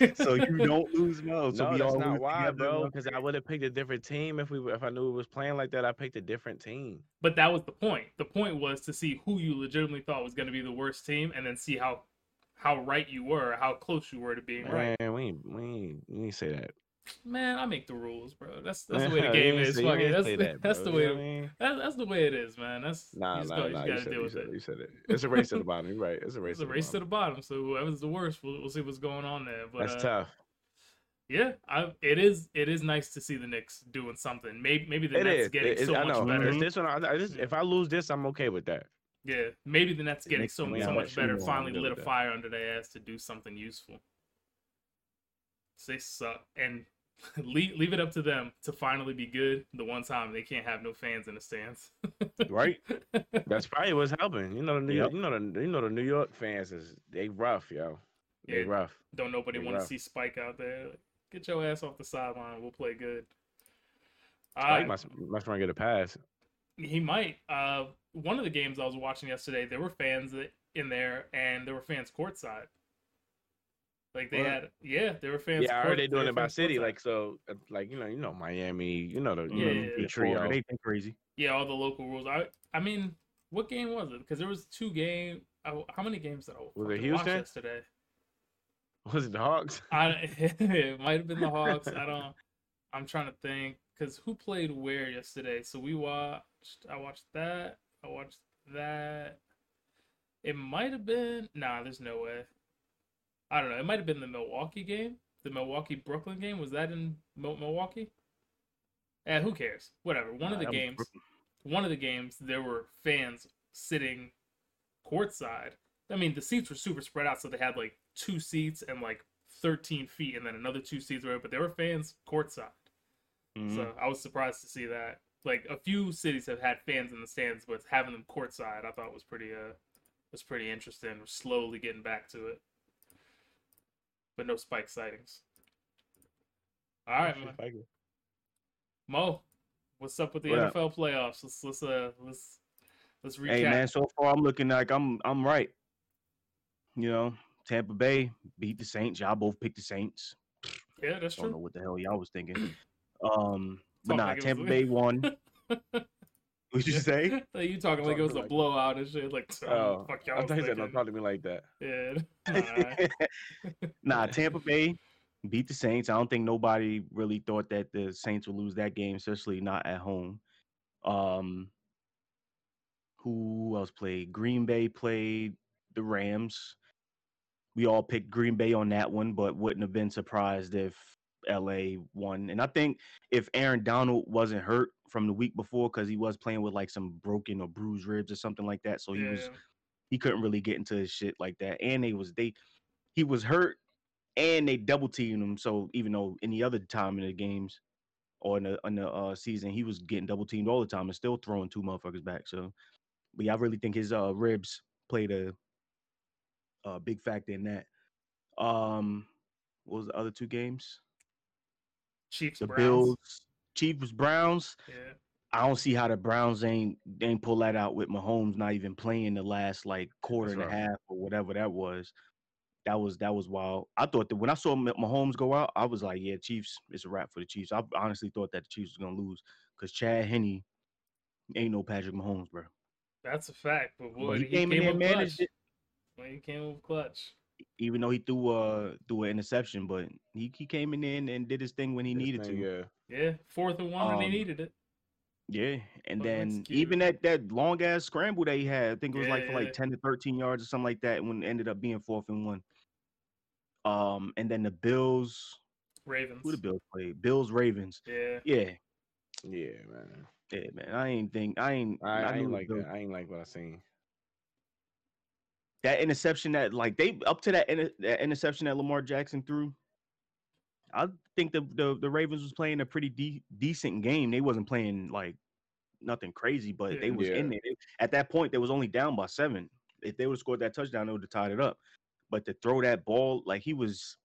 so you don't lose, Mo. So no, we that's all not lose why, bro. Because I would have picked a different team if we if I knew it was playing like that. I picked a different team. But that was the point. The point was to see who you legitimately thought was going to be the worst team, and then see how how right you were, how close you were to being right. Man, we ain't, we ain't, we ain't say that. Man, I make the rules, bro. That's that's the way the game is. Fuck it. That's, that, that's the way. You know I mean? That's, that's the way it is, man. That's Nah, you nah, go, you nah. You gotta said, deal you, with said it. you said it. It's a race to the bottom. You're right. It's a race. It's a to race the to the bottom. So whoever's the worst, we'll, we'll see what's going on there. But That's uh, tough. Yeah, I, it is. It is nice to see the Knicks doing something. Maybe maybe the It Nets is. getting It- it- so I much know. better. It's this one. I, I just, if I lose this, I'm okay with that. Yeah, maybe the Nets getting so, so much better finally lit a fire under their ass to do something useful. They suck, and leave leave it up to them to finally be good. The one time they can't have no fans in the stands, Right? That's probably what's helping. You know the New Yep. York. You know the. You know the New York fans is they rough, yo. They Yeah. rough. Don't nobody want to see Spike out there. Get your ass off the sideline. We'll play good. All Spike right. must must want to get a pass. He might. Uh, one of the games I was watching yesterday, there were fans that- in there, and there were fans courtside. Like they What? had, yeah, they were fans. Yeah, heard they doing there it by city, like so, uh, like you know, you know Miami, you know the, you Yeah, know, the trio. They crazy. yeah, all the local rules. I, I mean, what game was it? Because there was two game. I, how many games did I Was it fucking watch Houston? yesterday? Was it the Hawks? I, it might have been the Hawks. I don't. I'm trying to think because who played where yesterday? So we watched. I watched that. I watched that. It might have been. Nah, there's no way. I don't know. It might have been the Milwaukee game. The Milwaukee Brooklyn game. Was that in Mil- Milwaukee? Eh, who cares? Whatever. One of the games. One of the games, there were fans sitting courtside. I mean, the seats were super spread out, so they had like two seats and like 13 feet, and then another two seats right. But there were fans courtside, Mhm. so I was surprised to see that. Like a few cities have had fans in the stands, but having them courtside, I thought was pretty uh was pretty interesting. We're slowly getting back to it, but no spike sightings. All right, man. Mo, what's up with the What up? NFL playoffs? Let's let's uh let's let's recap. Hey man, so far I'm looking like I'm I'm right. You know, Tampa Bay beat the Saints. Y'all both picked the Saints. yeah, that's true. I Don't know what the hell y'all was thinking. Um, but Talk nah, like Tampa Bay won. What'd you say? Like, you talking like it was a Like- blowout and shit. Like, oh, Oh, fuck y'all. thought you said thinking. don't talk to me like that. Yeah. Nah, nah, Tampa Bay beat the Saints. I don't think nobody really thought that the Saints would lose that game, especially not at home. Um, who else played? Green Bay played the Rams. We all picked Green Bay on that one, but wouldn't have been surprised if LA won. And I think if Aaron Donald wasn't hurt from the week before, because he was playing with like some broken or bruised ribs or something like that, so he was he couldn't really get into his shit like that. And they was they he was hurt and they double teamed him. So even though any other time in the games or in the in the uh, season he was getting double teamed all the time and still throwing two motherfuckers back. So but yeah, I really think his uh ribs played a a big factor in that. Um what was the other two games? Chiefs, The Browns. Bills, Chiefs, Browns. Yeah. I don't see how the Browns ain't ain't pull that out with Mahomes not even playing the last like quarter That's and a half or whatever that was. that was that was wild. I thought that when I saw Ma- Mahomes go out, I was like, yeah, Chiefs, it's a wrap for the Chiefs. I honestly thought that the Chiefs was gonna lose because Chad Henne ain't no Patrick Mahomes, bro. That's a fact. But boy, But he, came, in there, with managed clutch. it, Boy, he came with clutch. Even though he threw uh threw an interception, but he, he came in there and, and did his thing when he This needed thing, to. Yeah. Yeah, fourth and one, and he Um, needed it. Yeah, and Well, then even that that long ass scramble that he had, I think it was like for Yeah. like ten to thirteen yards or something like that, when it ended up being fourth and one. Um, and then the Bills, Ravens. who the Bills played? Bills Ravens. Yeah. Yeah, Yeah, man. yeah, man. I ain't think I ain't I, I knew ain't like Bills- that. I ain't like what I seen. That interception that like they up to that, inter- that interception that Lamar Jackson threw. I think the the, the Ravens was playing a pretty de- decent game. They wasn't playing like nothing crazy, but they Yeah. was in Yeah. there. They- at that point, they was only down by seven. If they would have scored that touchdown, they would have tied it up. But to throw that ball, like he was.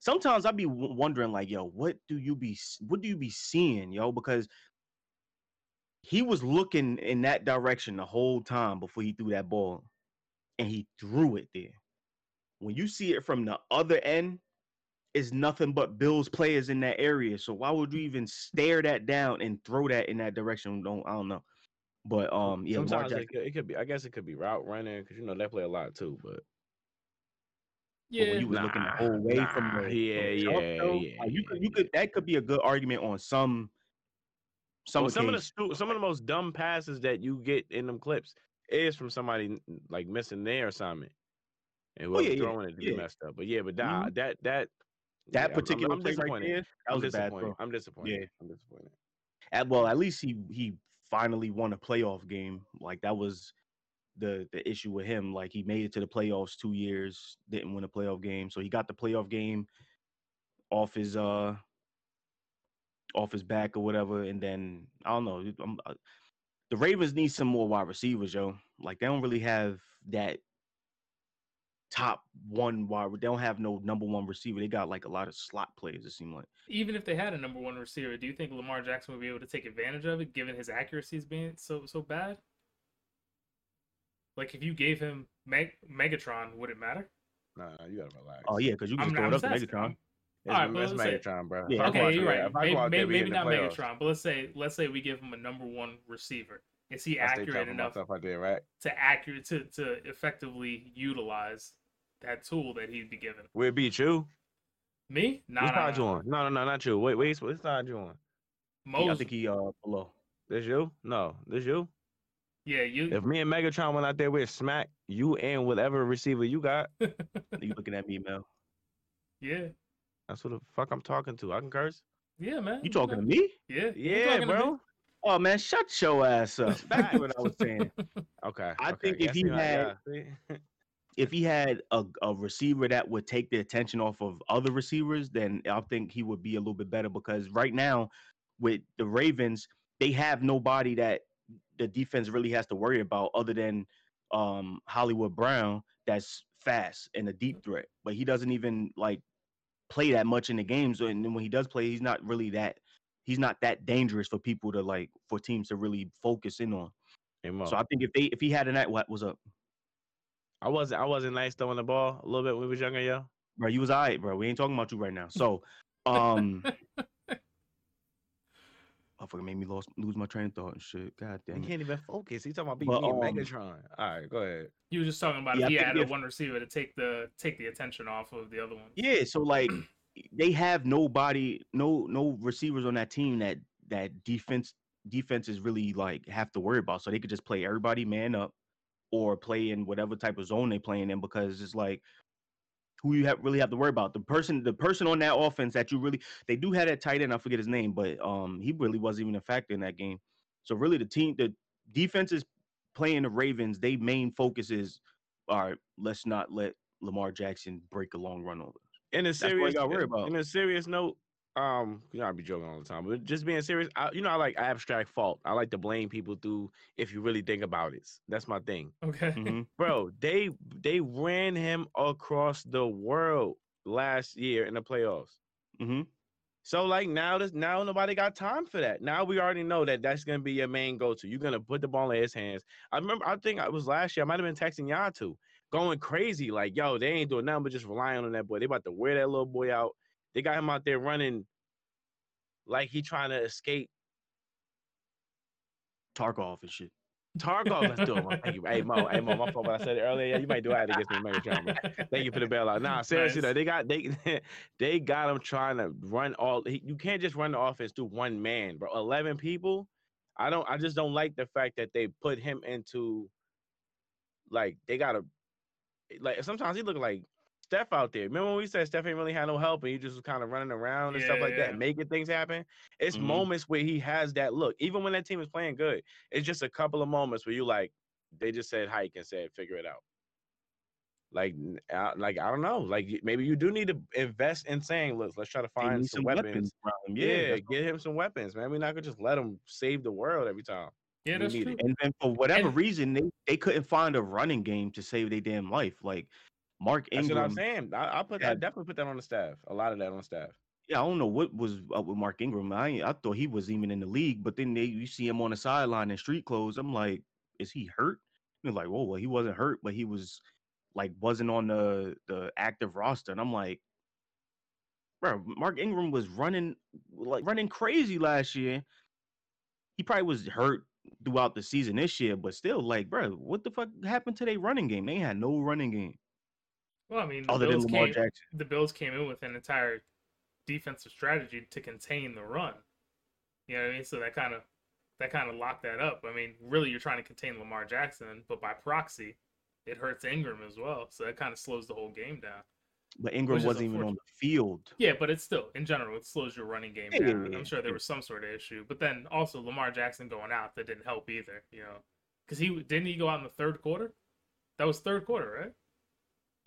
Sometimes I'd be w- wondering, like, yo, what do you be, what do you be seeing, yo? Because he was looking in that direction the whole time before he threw that ball, and he threw it there. When you see it from the other end, it's nothing but Bills players in that area. So why would you even stare that down and throw that in that direction? Don't I don't know. But um, yeah, Lamar Sometimes it could, it could be. I guess it could be route running because you know they play a lot too. But but Yeah. when you were looking the whole way from nah, the from yeah, the jump, yeah, though, yeah, like, you could you could that could be a good argument on some some Well, some of the stu- some of the most dumb passes that you get in them clips is from somebody like missing their assignment and Oh, whoever yeah, yeah, throwing it to yeah. messed up. But yeah, but nah, Mhm. that that that yeah, I'm- I'm- particular I'm, play right disappointed. there, that I'm was a bad disappointed. I'm disappointed. Yeah, I'm disappointed. At, well, at least he he finally won a playoff game. Like that was the the issue with him. Like he made it to the playoffs two years, didn't win a playoff game. So he got the playoff game off his uh off his back or whatever. And then I don't know. I'm, uh, the Ravens need some more wide receivers, yo. Like they don't really have that top one wide. They don't have no number one receiver. They got like a lot of slot players. It seemed like. Even if they had a number one receiver, do you think Lamar Jackson would be able to take advantage of it, given his accuracy is being so so bad? Like if you gave him Meg- Megatron, would it matter? Nah, nah, you gotta relax. Oh yeah, because you can I'm, just throw I'm it up just to asking. Megatron. I'm- It's, Alright, well, it's let's say- Megatron, bro. Yeah, If I go Okay, you're right. Maybe, go out there, maybe, maybe not playoffs, Megatron, but let's say let's say we give him a number one receiver. Is he I accurate enough out there, right? to accurate to, to effectively utilize that tool that he'd be given? We'll beat you. Me? Nah, Which nah, side you nah. on? No, no, no, not you. Wait, wait, which side you on? Yeah, I think he uh below. This you? No, this you. Yeah, you. If me and Megatron went out there with smack you and whatever receiver you got, You looking at me, Mel? yeah, that's what the fuck I'm talking to. I can curse. yeah, man. You talking to me? Yeah, Yeah, talking to me. bro. Oh man, shut your ass up. Back to what I was saying. Okay. I okay, think if he see, I- had- yeah, see? If he had a, a receiver that would take the attention off of other receivers, then I think he would be a little bit better because right now with the Ravens, they have nobody that the defense really has to worry about other than um Hollywood Brown that's fast and a deep threat. But he doesn't even like play that much in the games and then when he does play, he's not really that he's not that dangerous for people to like for teams to really focus in on. So I think if they if he had a night, what was up, I wasn't I wasn't nice throwing the ball a little bit when we was younger, yo. bro? You was alright, bro. We ain't talking about you right now. So, um, I fucking made me lost lose my train of thought and shit. God damn it. can't even focus. He's talking about beating But, me um, Megatron. All right, go ahead. You were just talking about Yeah, if he think had a if- one receiver to take the take the attention off of the other one. Yeah, so like they have nobody, no no receivers on that team that that defense defenses really like have to worry about. So they could just play everybody man up or play in whatever type of zone they playing in because it's like who you have really have to worry about. The person the person on that offense that you really they do have that tight end, I forget his name, but um he really wasn't even a factor in that game. So really the team the defense is playing the Ravens, they main focus is all right, let's not let Lamar Jackson break a long run over. In a serious, gotta worry about. in a serious note, um, you know, I be joking all the time, but just being serious, I, you know, I like abstract fault. I like to blame people through if you really think about it. That's my thing, Okay. Mhm. bro. They they ran him across the world last year in the playoffs. Mm-hmm. So like now, this now nobody got time for that. Now we already know that that's gonna be your main go-to. You're gonna put the ball in his hands. I remember, I think it was last year. I might have been texting y'all too. going crazy. Like, yo, they ain't doing nothing but just relying on that boy. They about to wear that little boy out. They got him out there running like he trying to escape Tarkov and shit. Tarkov. Let's do it. Thank you. Hey Mo, hey Mo, my fault. But I said it earlier. Yeah, you might do it against me. Money drama. Thank you for the bailout. Nah, seriously Nice. though, they got they they got him trying to run all. he- You can't just run the offense through one man, bro. Eleven people. I don't. I just don't like the fact that they put him into like they gotta like sometimes he look like Steph out there. Remember when we said Steph ain't really had no help and he just was kind of running around and stuff like yeah. that, making things happen. It's Mhm. moments where he has that look, even when that team is playing good. It's just a couple of moments where you like they just said hike and said figure it out. Like, n- I, like I don't know. Like maybe you do need to invest in saying, look, let's try to find need some, weapons. around him. Yeah, Yeah, get him some weapons, man. We're not gonna just let him save the world every time. yeah, We that's true. it. and then for whatever And- reason, they, they couldn't find a running game to save their damn life. Like Mark Ingram. That's what I'm saying. I, I put I definitely put that on the staff. A lot of that on staff. Yeah, I don't know what was up with Mark Ingram. I I thought he was even in the league, but then they you see him on the sideline in street clothes. I'm like, is he hurt? They're like, whoa, well, he wasn't hurt, but he was like wasn't on the the active roster. And I'm like, bro, Mark Ingram was running like running crazy last year. He probably was hurt throughout the season this year, but still, like, bro, what the fuck happened to their running game? They had no running game Well, I mean, the Bills came, the Bills came in with an entire defensive strategy to contain the run. You know what I mean? So that kind of that kind of locked that up. I mean, really, you're trying to contain Lamar Jackson, but by proxy, it hurts Ingram as well. So that kind of slows the whole game down. But Ingram wasn't even on the field. Yeah, but it's still in general it slows your running game Yeah, down. yeah, I'm sure there was some sort of issue, but then also Lamar Jackson going out that didn't help either. You know, because he didn't he go out in the third quarter. That was third quarter, right?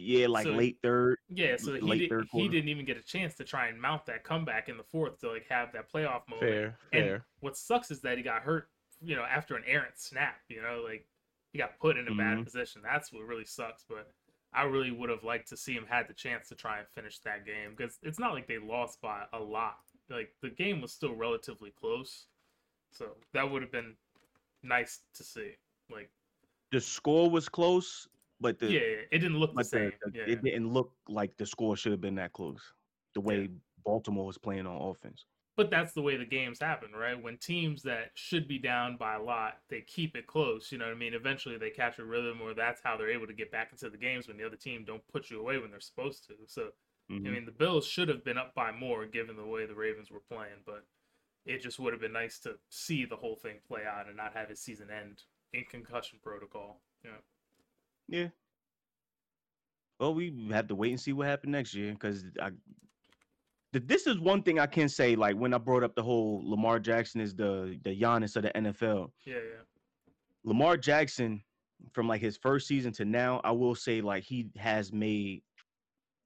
Yeah, like So- late third. Yeah, so he, did, third he didn't even get a chance to try and mount that comeback in the fourth to like have that playoff moment. Fair, And fair. what sucks is that he got hurt, you know, after an errant snap. You know, like he got put in a bad Mhm. position. That's what really sucks. But I really would have liked to see him had the chance to try and finish that game because it's not like they lost by a lot. Like the game was still relatively close, so that would have been nice to see. Like, The score was close, but the yeah, yeah, it didn't look the same. the- yeah, it didn't look like the score should have been that close. The way Baltimore was playing on offense. But that's the way the games happen, right? When teams that should be down by a lot, they keep it close. You know what I mean? Eventually, they catch a rhythm, or that's how they're able to get back into the games when the other team don't put you away when they're supposed to. So, Mhm. I mean, the Bills should have been up by more given the way the Ravens were playing, but it just would have been nice to see the whole thing play out and not have his season end in concussion protocol. Know? Yeah. Well, we have to wait and see what happened next year because I. th- This is one thing I can say. Like when I brought up the whole Lamar Jackson is the the Giannis of the NFL. Yeah, yeah. Lamar Jackson, from like his first season to now, I will say like he has made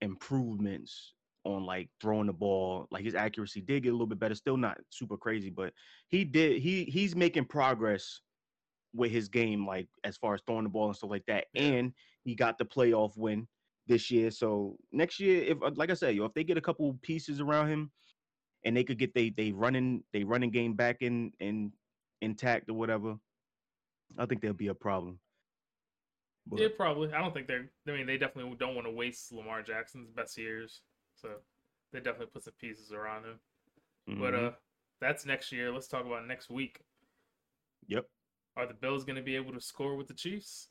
improvements on like throwing the ball. Like his accuracy did get a little bit better. Still not super crazy, but he did. He he's making progress with his game, like as far as throwing the ball and stuff like that. Yeah. And he got the playoff win this year. So next year, if uh, like I said, yo, if they get a couple pieces around him, and they could get they they running they running game back in in intact or whatever, I think there'll be a problem. But Yeah, probably. I don't think they're. I mean, they definitely don't want to waste Lamar Jackson's best years, so they definitely put some pieces around him. But mhm, uh, that's next year. Let's talk about next week. yep. Are the Bills going to be able to score with the Chiefs?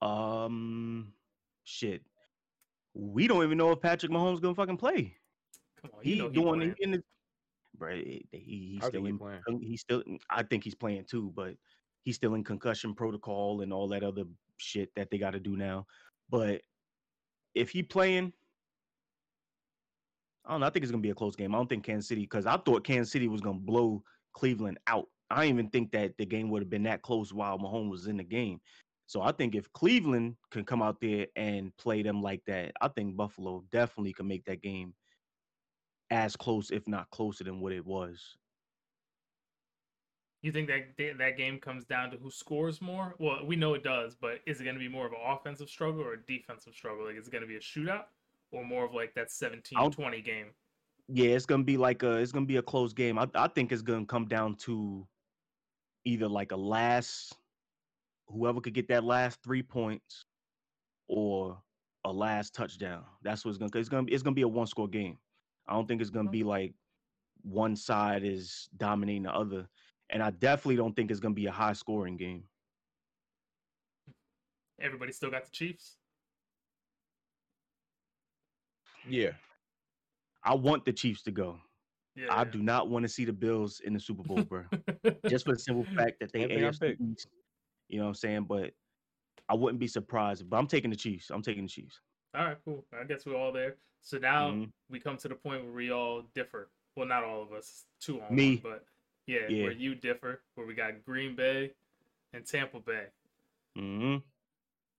Um, shit. We don't even know if Patrick Mahomes gonna fucking play. Come on, He he doing playing. he in the, bro. He, he- he's still think he in. playing. con- He's still. I think he's playing too, but he's still in concussion protocol and all that other shit that they got to do now. But if he playing, I don't know. I think it's gonna be a close game. I don't think Kansas City because I thought Kansas City was gonna blow Cleveland out. I even think that the game would have been that close while Mahomes was in the game. So I think if Cleveland can come out there and play them like that, I think Buffalo definitely can make that game as close, if not closer than what it was. You think that that game comes down to who scores more? Well, we know it does, but is it going to be more of an offensive struggle or a defensive struggle? Like, is it going to be a shootout or more of like that 17-20 game? Yeah, it's gonna be like a it's gonna be a close game. I I think it's gonna come down to either like a last whoever could get that last three points or a last touchdown. That's what's gonna. It's gonna. It's gonna be a one score game. I don't think it's gonna be mm-hmm. like one side is dominating the other, and I definitely don't think it's gonna be a high scoring game. Everybody still got the Chiefs. Yeah. I want the Chiefs to go. Yeah. I do not want to see the Bills in the Super Bowl, bro. Just for the simple fact that they AFC. East. You know what I'm saying? But I wouldn't be surprised. But I'm taking the Chiefs. I'm taking the Chiefs. All right, cool. I guess we're all there. So now Mhm. we come to the point where we all differ. Well, not all of us, two on Me. one, but yeah, Yeah. where you differ, where we got Green Bay and Tampa Bay. Mm-hmm.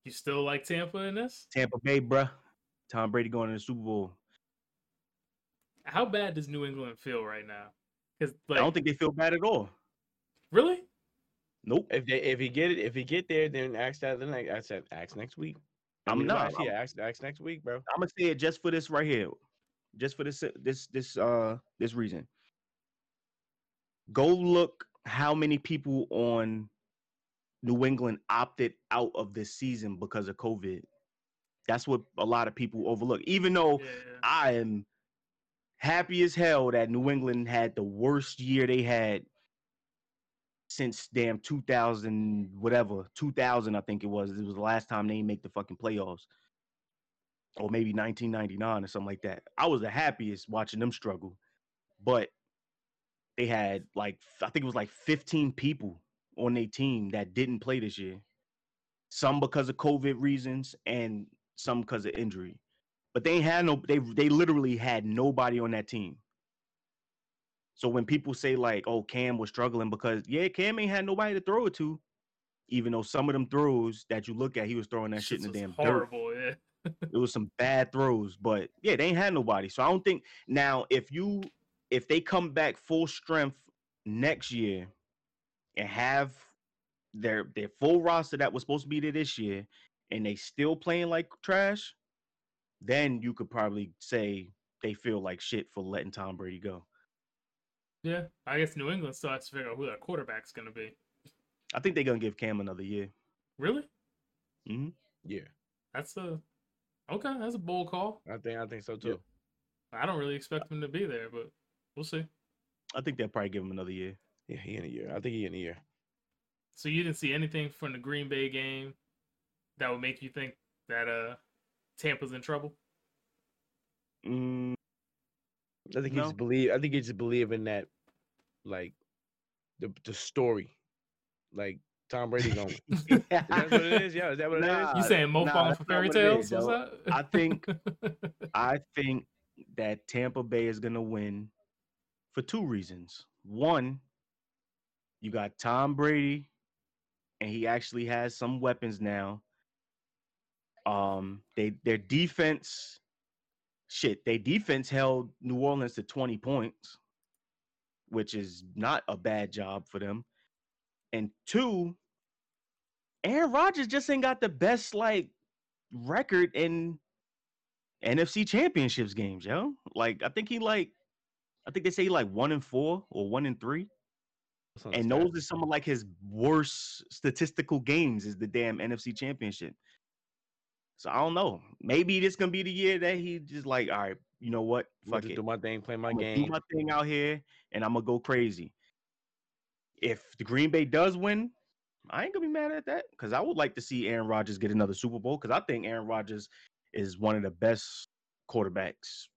You still like Tampa in this? Tampa Bay, bruh. Tom Brady going to the Super Bowl. How bad does New England feel right now? Because I don't think they feel bad at all. really, Nope. If they if he get it if he get there, then ask that the next I said ask next week. I I'm mean, not. Yeah, ask, ask next week, bro. I'm gonna say it just for this right here, just for this this this uh this reason. Go look how many people on New England opted out of this season because of COVID. That's what a lot of people overlook. Even though yeah, I am happy as hell that New England had the worst year they had since damn 2000 whatever 2000 I think it was. It was the last time they make the fucking playoffs, or maybe 1999 or something like that. I was the happiest watching them struggle, but they had like I think it was like 15 people on their team that didn't play this year. Some because of COVID reasons and some because of injury but they ain't had no they they literally had nobody on that team. So when people say like, "Oh, Cam was struggling," because yeah, Cam ain't had nobody to throw it to, even though some of them throws that you look at, he was throwing that shit in the damn dirt. horrible. Yeah, It was some bad throws, but yeah, they ain't had nobody. So I don't think now if you if they come back full strength next year and have their their full roster that was supposed to be there this year, and they still playing like trash, then you could probably say they feel like shit for letting Tom Brady go. yeah. I guess New England still has to figure out who their quarterback's gonna be. I think they're gonna give Cam another year. Really? hmm Yeah, That's a okay. That's a bold call. I think I think so too. I don't really expect him to be there, but we'll see. I think they'll probably give him another year. Yeah, he in a year. I think he in a year. So you didn't see anything from the Green Bay game that would make you think that uh Tampa's in trouble? Mm, I think he No. just believe. I think he just believe that, like, the the story, like Tom Brady going. is that what it is? Yeah, is that what it is? You saying Mo nah, falling for fairy tales? is, What's yo. that? I think I think that Tampa Bay is gonna win for two reasons. One, you got Tom Brady, and he actually has some weapons now. Um, they their defense, shit, their defense held New Orleans to 20 points, which is not a bad job for them. And two, Aaron Rodgers just ain't got the best like record in NFC championships games, yo. Like I think he like I think they say he like one and four or one and three. That's on the And those are some of like his worst statistical games is the damn NFC championship. So I don't know. Maybe this gonna be the year that he just like, all right, you know what? I'm gonna Fuck just it. do my thing, play my I'm game. do my thing out here and I'm gonna go crazy. If the Green Bay does win, I ain't gonna be mad at that because I would like to see Aaron Rodgers get another Super Bowl because I think Aaron Rodgers is one of the best quarterbacks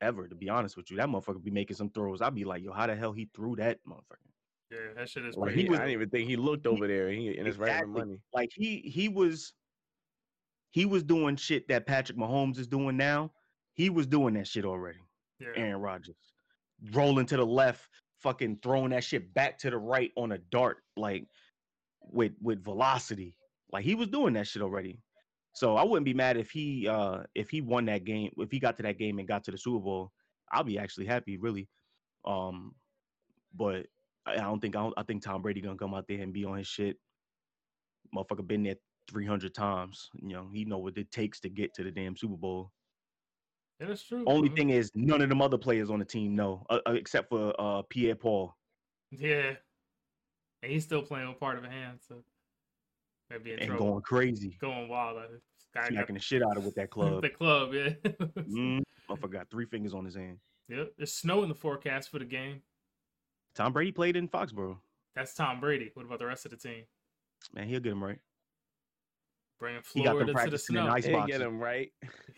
ever. To be honest with you, that motherfucker be making some throws. I'd be like, yo, how the hell he threw that motherfucker? yeah, that shit is Like, pretty. he, was- I didn't even think he looked over there. He in his regular Exactly. money. Like he he was he was doing shit that Patrick Mahomes is doing now. He was doing that shit already. yeah. Aaron Rodgers. Rolling to the left, fucking throwing that shit back to the right on a dart, like with with velocity. Like he was doing that shit already. So I wouldn't be mad if he uh if he won that game, if he got to that game and got to the Super Bowl. I'll be actually happy, really. Um, but I don't think I, don't, I think Tom Brady gonna come out there and be on his shit. Motherfucker been there three hundred times. You know he know what it takes to get to the damn Super Bowl. Yeah, that's true. Only bro. thing is, none of them other players on the team know, uh, uh, except for uh, Pierre Paul. Yeah. And he's still playing with part of a hand, so maybe in and trouble. going crazy. Going wild. uh, Guy got the shit out of with that club. the club, yeah. mm, motherfucker got three fingers on his hand. Yep. There's snow in the forecast for the game. Tom Brady played in Foxborough. That's Tom Brady. What about the rest of the team? Man, he'll get him right. Bringing He got them Florida to the snow. ice They boxing. get him right.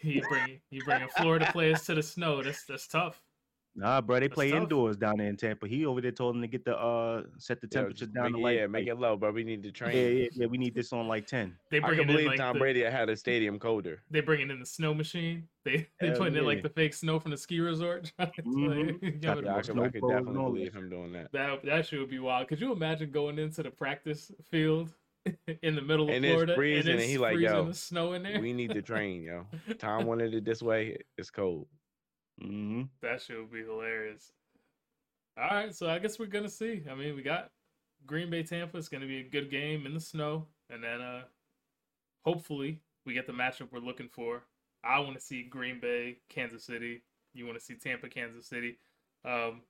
You bring you bringing Florida players to the snow. That's that's tough. Nah, bro, they That's play tough. indoors down there in Tampa. He over there told him to get the uh set the temperature just down make to it- like yeah, make it low, bro. We need to train. yeah, yeah, yeah. We need this on like ten. They I bringing can in believe like Tom the, Brady had a stadium colder. they bringing in the snow machine. They they Hell putting in like the fake snow from the ski resort. trying to, Mhm. like, Got give the it- Yeah, I Snow could, I could definitely all believe that. him doing that. that that shit would be wild. Could you imagine going into the practice field in the middle of And it's freezing, and it's he like, freezing yo, and snow in there? We need to train, yo. Tom wanted it this way. It's cold. hmm That shit would be hilarious. All right, so I guess we're gonna see. I mean, we got Green Bay Tampa. It's gonna be a good game in the snow, and then uh, hopefully we get the matchup we're looking for. I want to see Green Bay, Kansas City. You want to see Tampa, Kansas City. Um,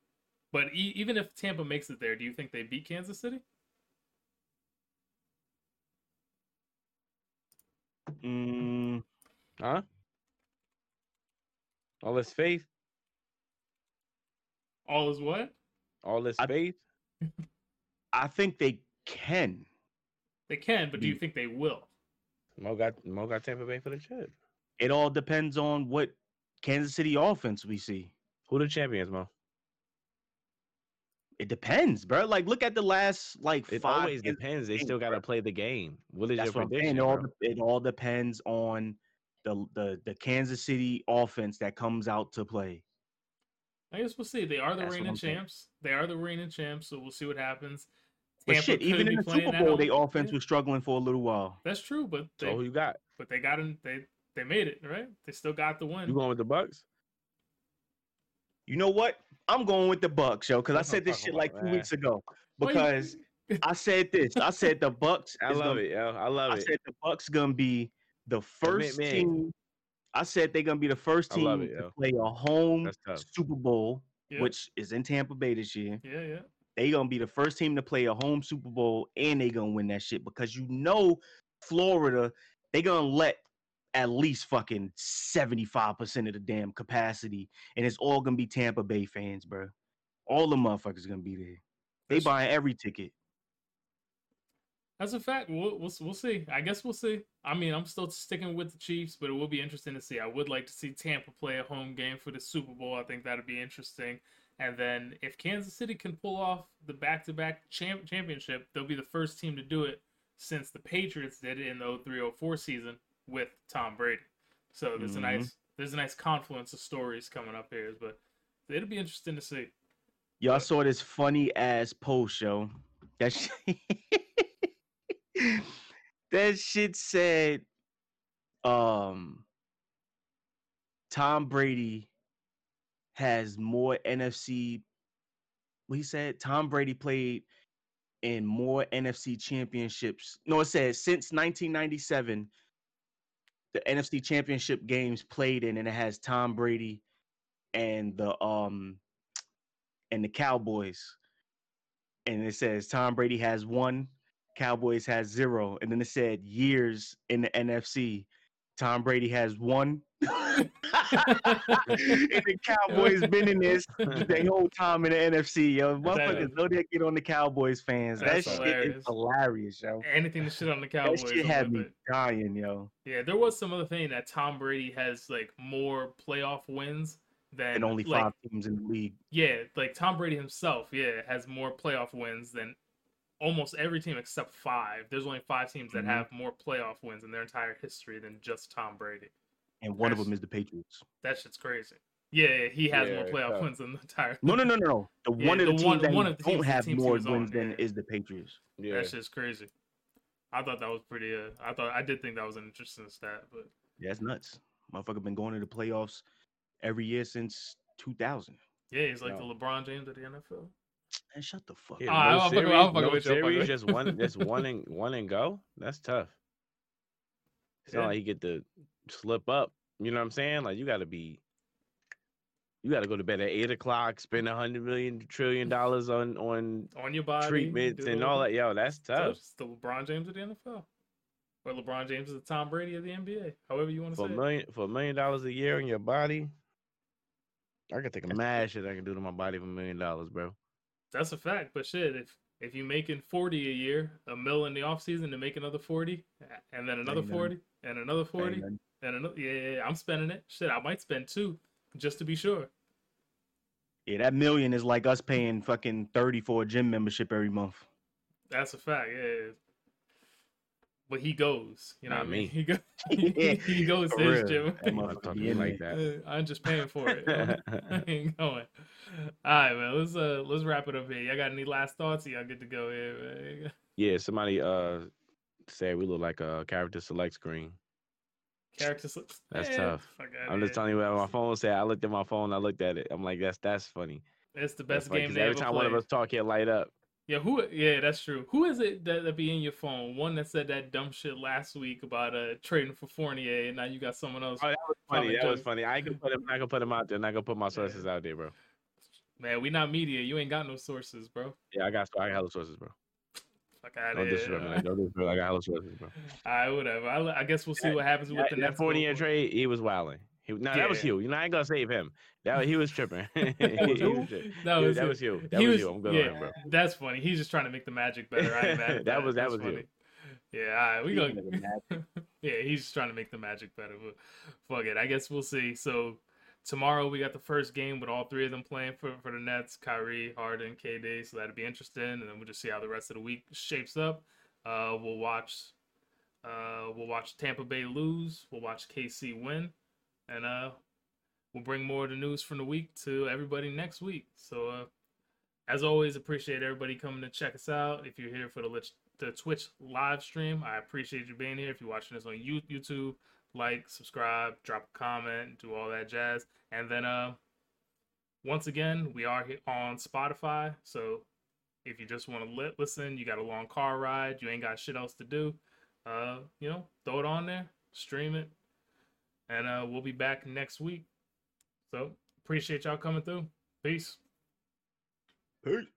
but e- even if Tampa makes it there, do you think they beat Kansas City? Mm, Huh? All this faith. All is what? All this I- faith. I think they can. They can, but do you think they will? Mo got Mo got Tampa Bay for the chip. It all depends on what Kansas City offense we see. Who the champions, Mo? It depends, bro. Like, look at the last like It five. always depends. They games, still got to play the game. What is That's your what I'm prediction? It all, it all depends on the, the the Kansas City offense that comes out to play. I guess we'll see. They are the That's reigning I'm saying. champs. They are the reigning champs, so we'll see what happens. But shit, even in the Super Bowl, their offense Yeah, was struggling for a little while. That's true, but they So who you got? but they got in. They they made it right. They still got the win. You going with the Bucs? You know what? I'm going with the Bucs, yo, because I said this shit like two man. weeks ago. Because I said this. I said the Bucs. I love gonna- it, yo. I love I it. I said the Bucs gonna be the first me. team. I said they're gonna be the first team it, to play a home Super Bowl, Yeah. which is in Tampa Bay this year. yeah, yeah. They gonna be the first team to play a home Super Bowl, and they gonna win that shit because you know Florida, they gonna let at least fucking seventy five percent of the damn capacity, and it's all gonna be Tampa Bay fans, bro. All the motherfuckers gonna be there. They buying every ticket. That's a fact. We'll, we'll we'll see. I guess we'll see. I mean, I'm still sticking with the Chiefs, but it will be interesting to see. I would like to see Tampa play a home game for the Super Bowl. I think that'd be interesting. And then if Kansas City can pull off the back-to-back champ- championship, they'll be the first team to do it since the Patriots did it in the 03-04 season with Tom Brady. So there's Mhm. a nice there's a nice confluence of stories coming up here, but it'll be interesting to see. Y'all saw this funny ass post, yo. That shit, that shit said, um, Tom Brady has more NFC. What he said, Tom Brady played in more NFC championships. No, it says since 1997, the NFC championship games played in, and it has Tom Brady and the um and the Cowboys. And it says Tom Brady has one, Cowboys has zero. And then it said years in the NFC. Tom Brady has one. and the Cowboys been in this the whole time in the NFC, yo. Motherfuckers know they get on the Cowboys fans. That's that shit hilarious. is hilarious, yo. Anything to shit on the Cowboys. That Cowboys. shit had me it. dying, yo. Yeah, there was some other thing that Tom Brady has like more playoff wins than And only like, five teams in the league. Yeah, like Tom Brady himself, yeah, has more playoff wins than almost every team except five. There's only five teams that Mhm. have more playoff wins in their entire history than just Tom Brady. And one of them is the Patriots. That shit's crazy. Yeah, yeah, he has more playoff tough. wins than the entire. No, no, no, no, no. The Yeah, one of the the, one- that one of the don't teams- have teams more was on, wins than yeah. is the Patriots. Yeah. That shit's crazy. I thought that was pretty. Uh, I thought I did think that was an interesting stat, but Yeah, it's nuts. Motherfucker been going to the playoffs every year since 2000. yeah, he's like No. the LeBron James of the NFL. And shut the fuck Yeah, up. No I'll fuck with- series, I'll fuck no with you, I'll series, just one, just one and one and go. That's tough. It's Yeah. not like you get to slip up. You know what I'm saying? Like you got to be, you got to go to bed at eight o'clock, spend a hundred million trillion dollars on on On your body, treatments and all that. Yo, that's So tough. It's the LeBron James of the NFL. Or LeBron James is the Tom Brady of the NBA. However you want to For say. a it. million for a million dollars a year in your body, I could take a mad shit I can do to my body for a million dollars, bro. That's a fact. But shit, if if you're making forty a year, a mill in the off season to make another forty, and then another nothing. forty, and another forty, nothing. and another, yeah, yeah, yeah, I'm spending it. Shit, I might spend two just to be sure. Yeah, that million is like us paying fucking thirty for a gym membership every month. That's a fact. Yeah. But he goes. You know Not what I mean? me. He goes. He goes to his gym. I'm not talking be in like that. I'm just paying for it. I ain't going. All right, man. Let's uh let's wrap it up here. Y'all got any last thoughts? Y'all good to go here, man. Yeah, somebody uh said we look like a character select screen. Character sl- That's Man, tough. I'm just telling you what my phone said. I looked at my phone, I looked at it. I'm like, that's that's funny. It's the That's best funny, game they every ever time played. one of us talk, it light up. Yeah, who? Yeah, that's true. Who is it that, that be in your phone? One that said that dumb shit last week about uh trading for Fournier, and now you got someone else. Oh, that was funny. That was funny. I gonna put him. I gonna put him out there. Not gonna put my sources out there, bro. Man, we not media. You ain't got no sources, bro. Yeah, I got. I got hella sources, bro. Fuck out Don't of me. here. Don't disrespect. I got hella sources, bro. All right, whatever. I, I guess we'll see what happens with the that next 40 year trade, he was wilding. He, no, that was Yeah. you. You know, I ain't gonna save him. That he was tripping. he was who? That was that was you. That He was, was- you. I'm good yeah. on him, bro. That's funny. He's just trying to make the magic better. I ain't mad That was- that That's was you. funny. Yeah, all right, we go. Speaking of yeah, he's just trying to make the magic better. But fuck it. I guess we'll see. So tomorrow we got the first game with all three of them playing for, for the Nets, Kyrie, Harden, KD. So that'll be interesting. And then we'll just see how the rest of the week shapes up. Uh, we'll watch. Uh, we'll watch Tampa Bay lose. We'll watch KC win, and uh, we'll bring more of the news from the week to everybody next week. So, uh, as always, appreciate everybody coming to check us out. If you're here for the the Twitch live stream, I appreciate you being here. If you're watching this on YouTube, like, subscribe, drop a comment, do all that jazz. And then, uh, once again, we are on Spotify. So if you just want to li- listen, you got a long car ride, you ain't got shit else to do, uh, you know, throw it on there, stream it, and uh, we'll be back next week. So appreciate y'all coming through. Peace. Peace.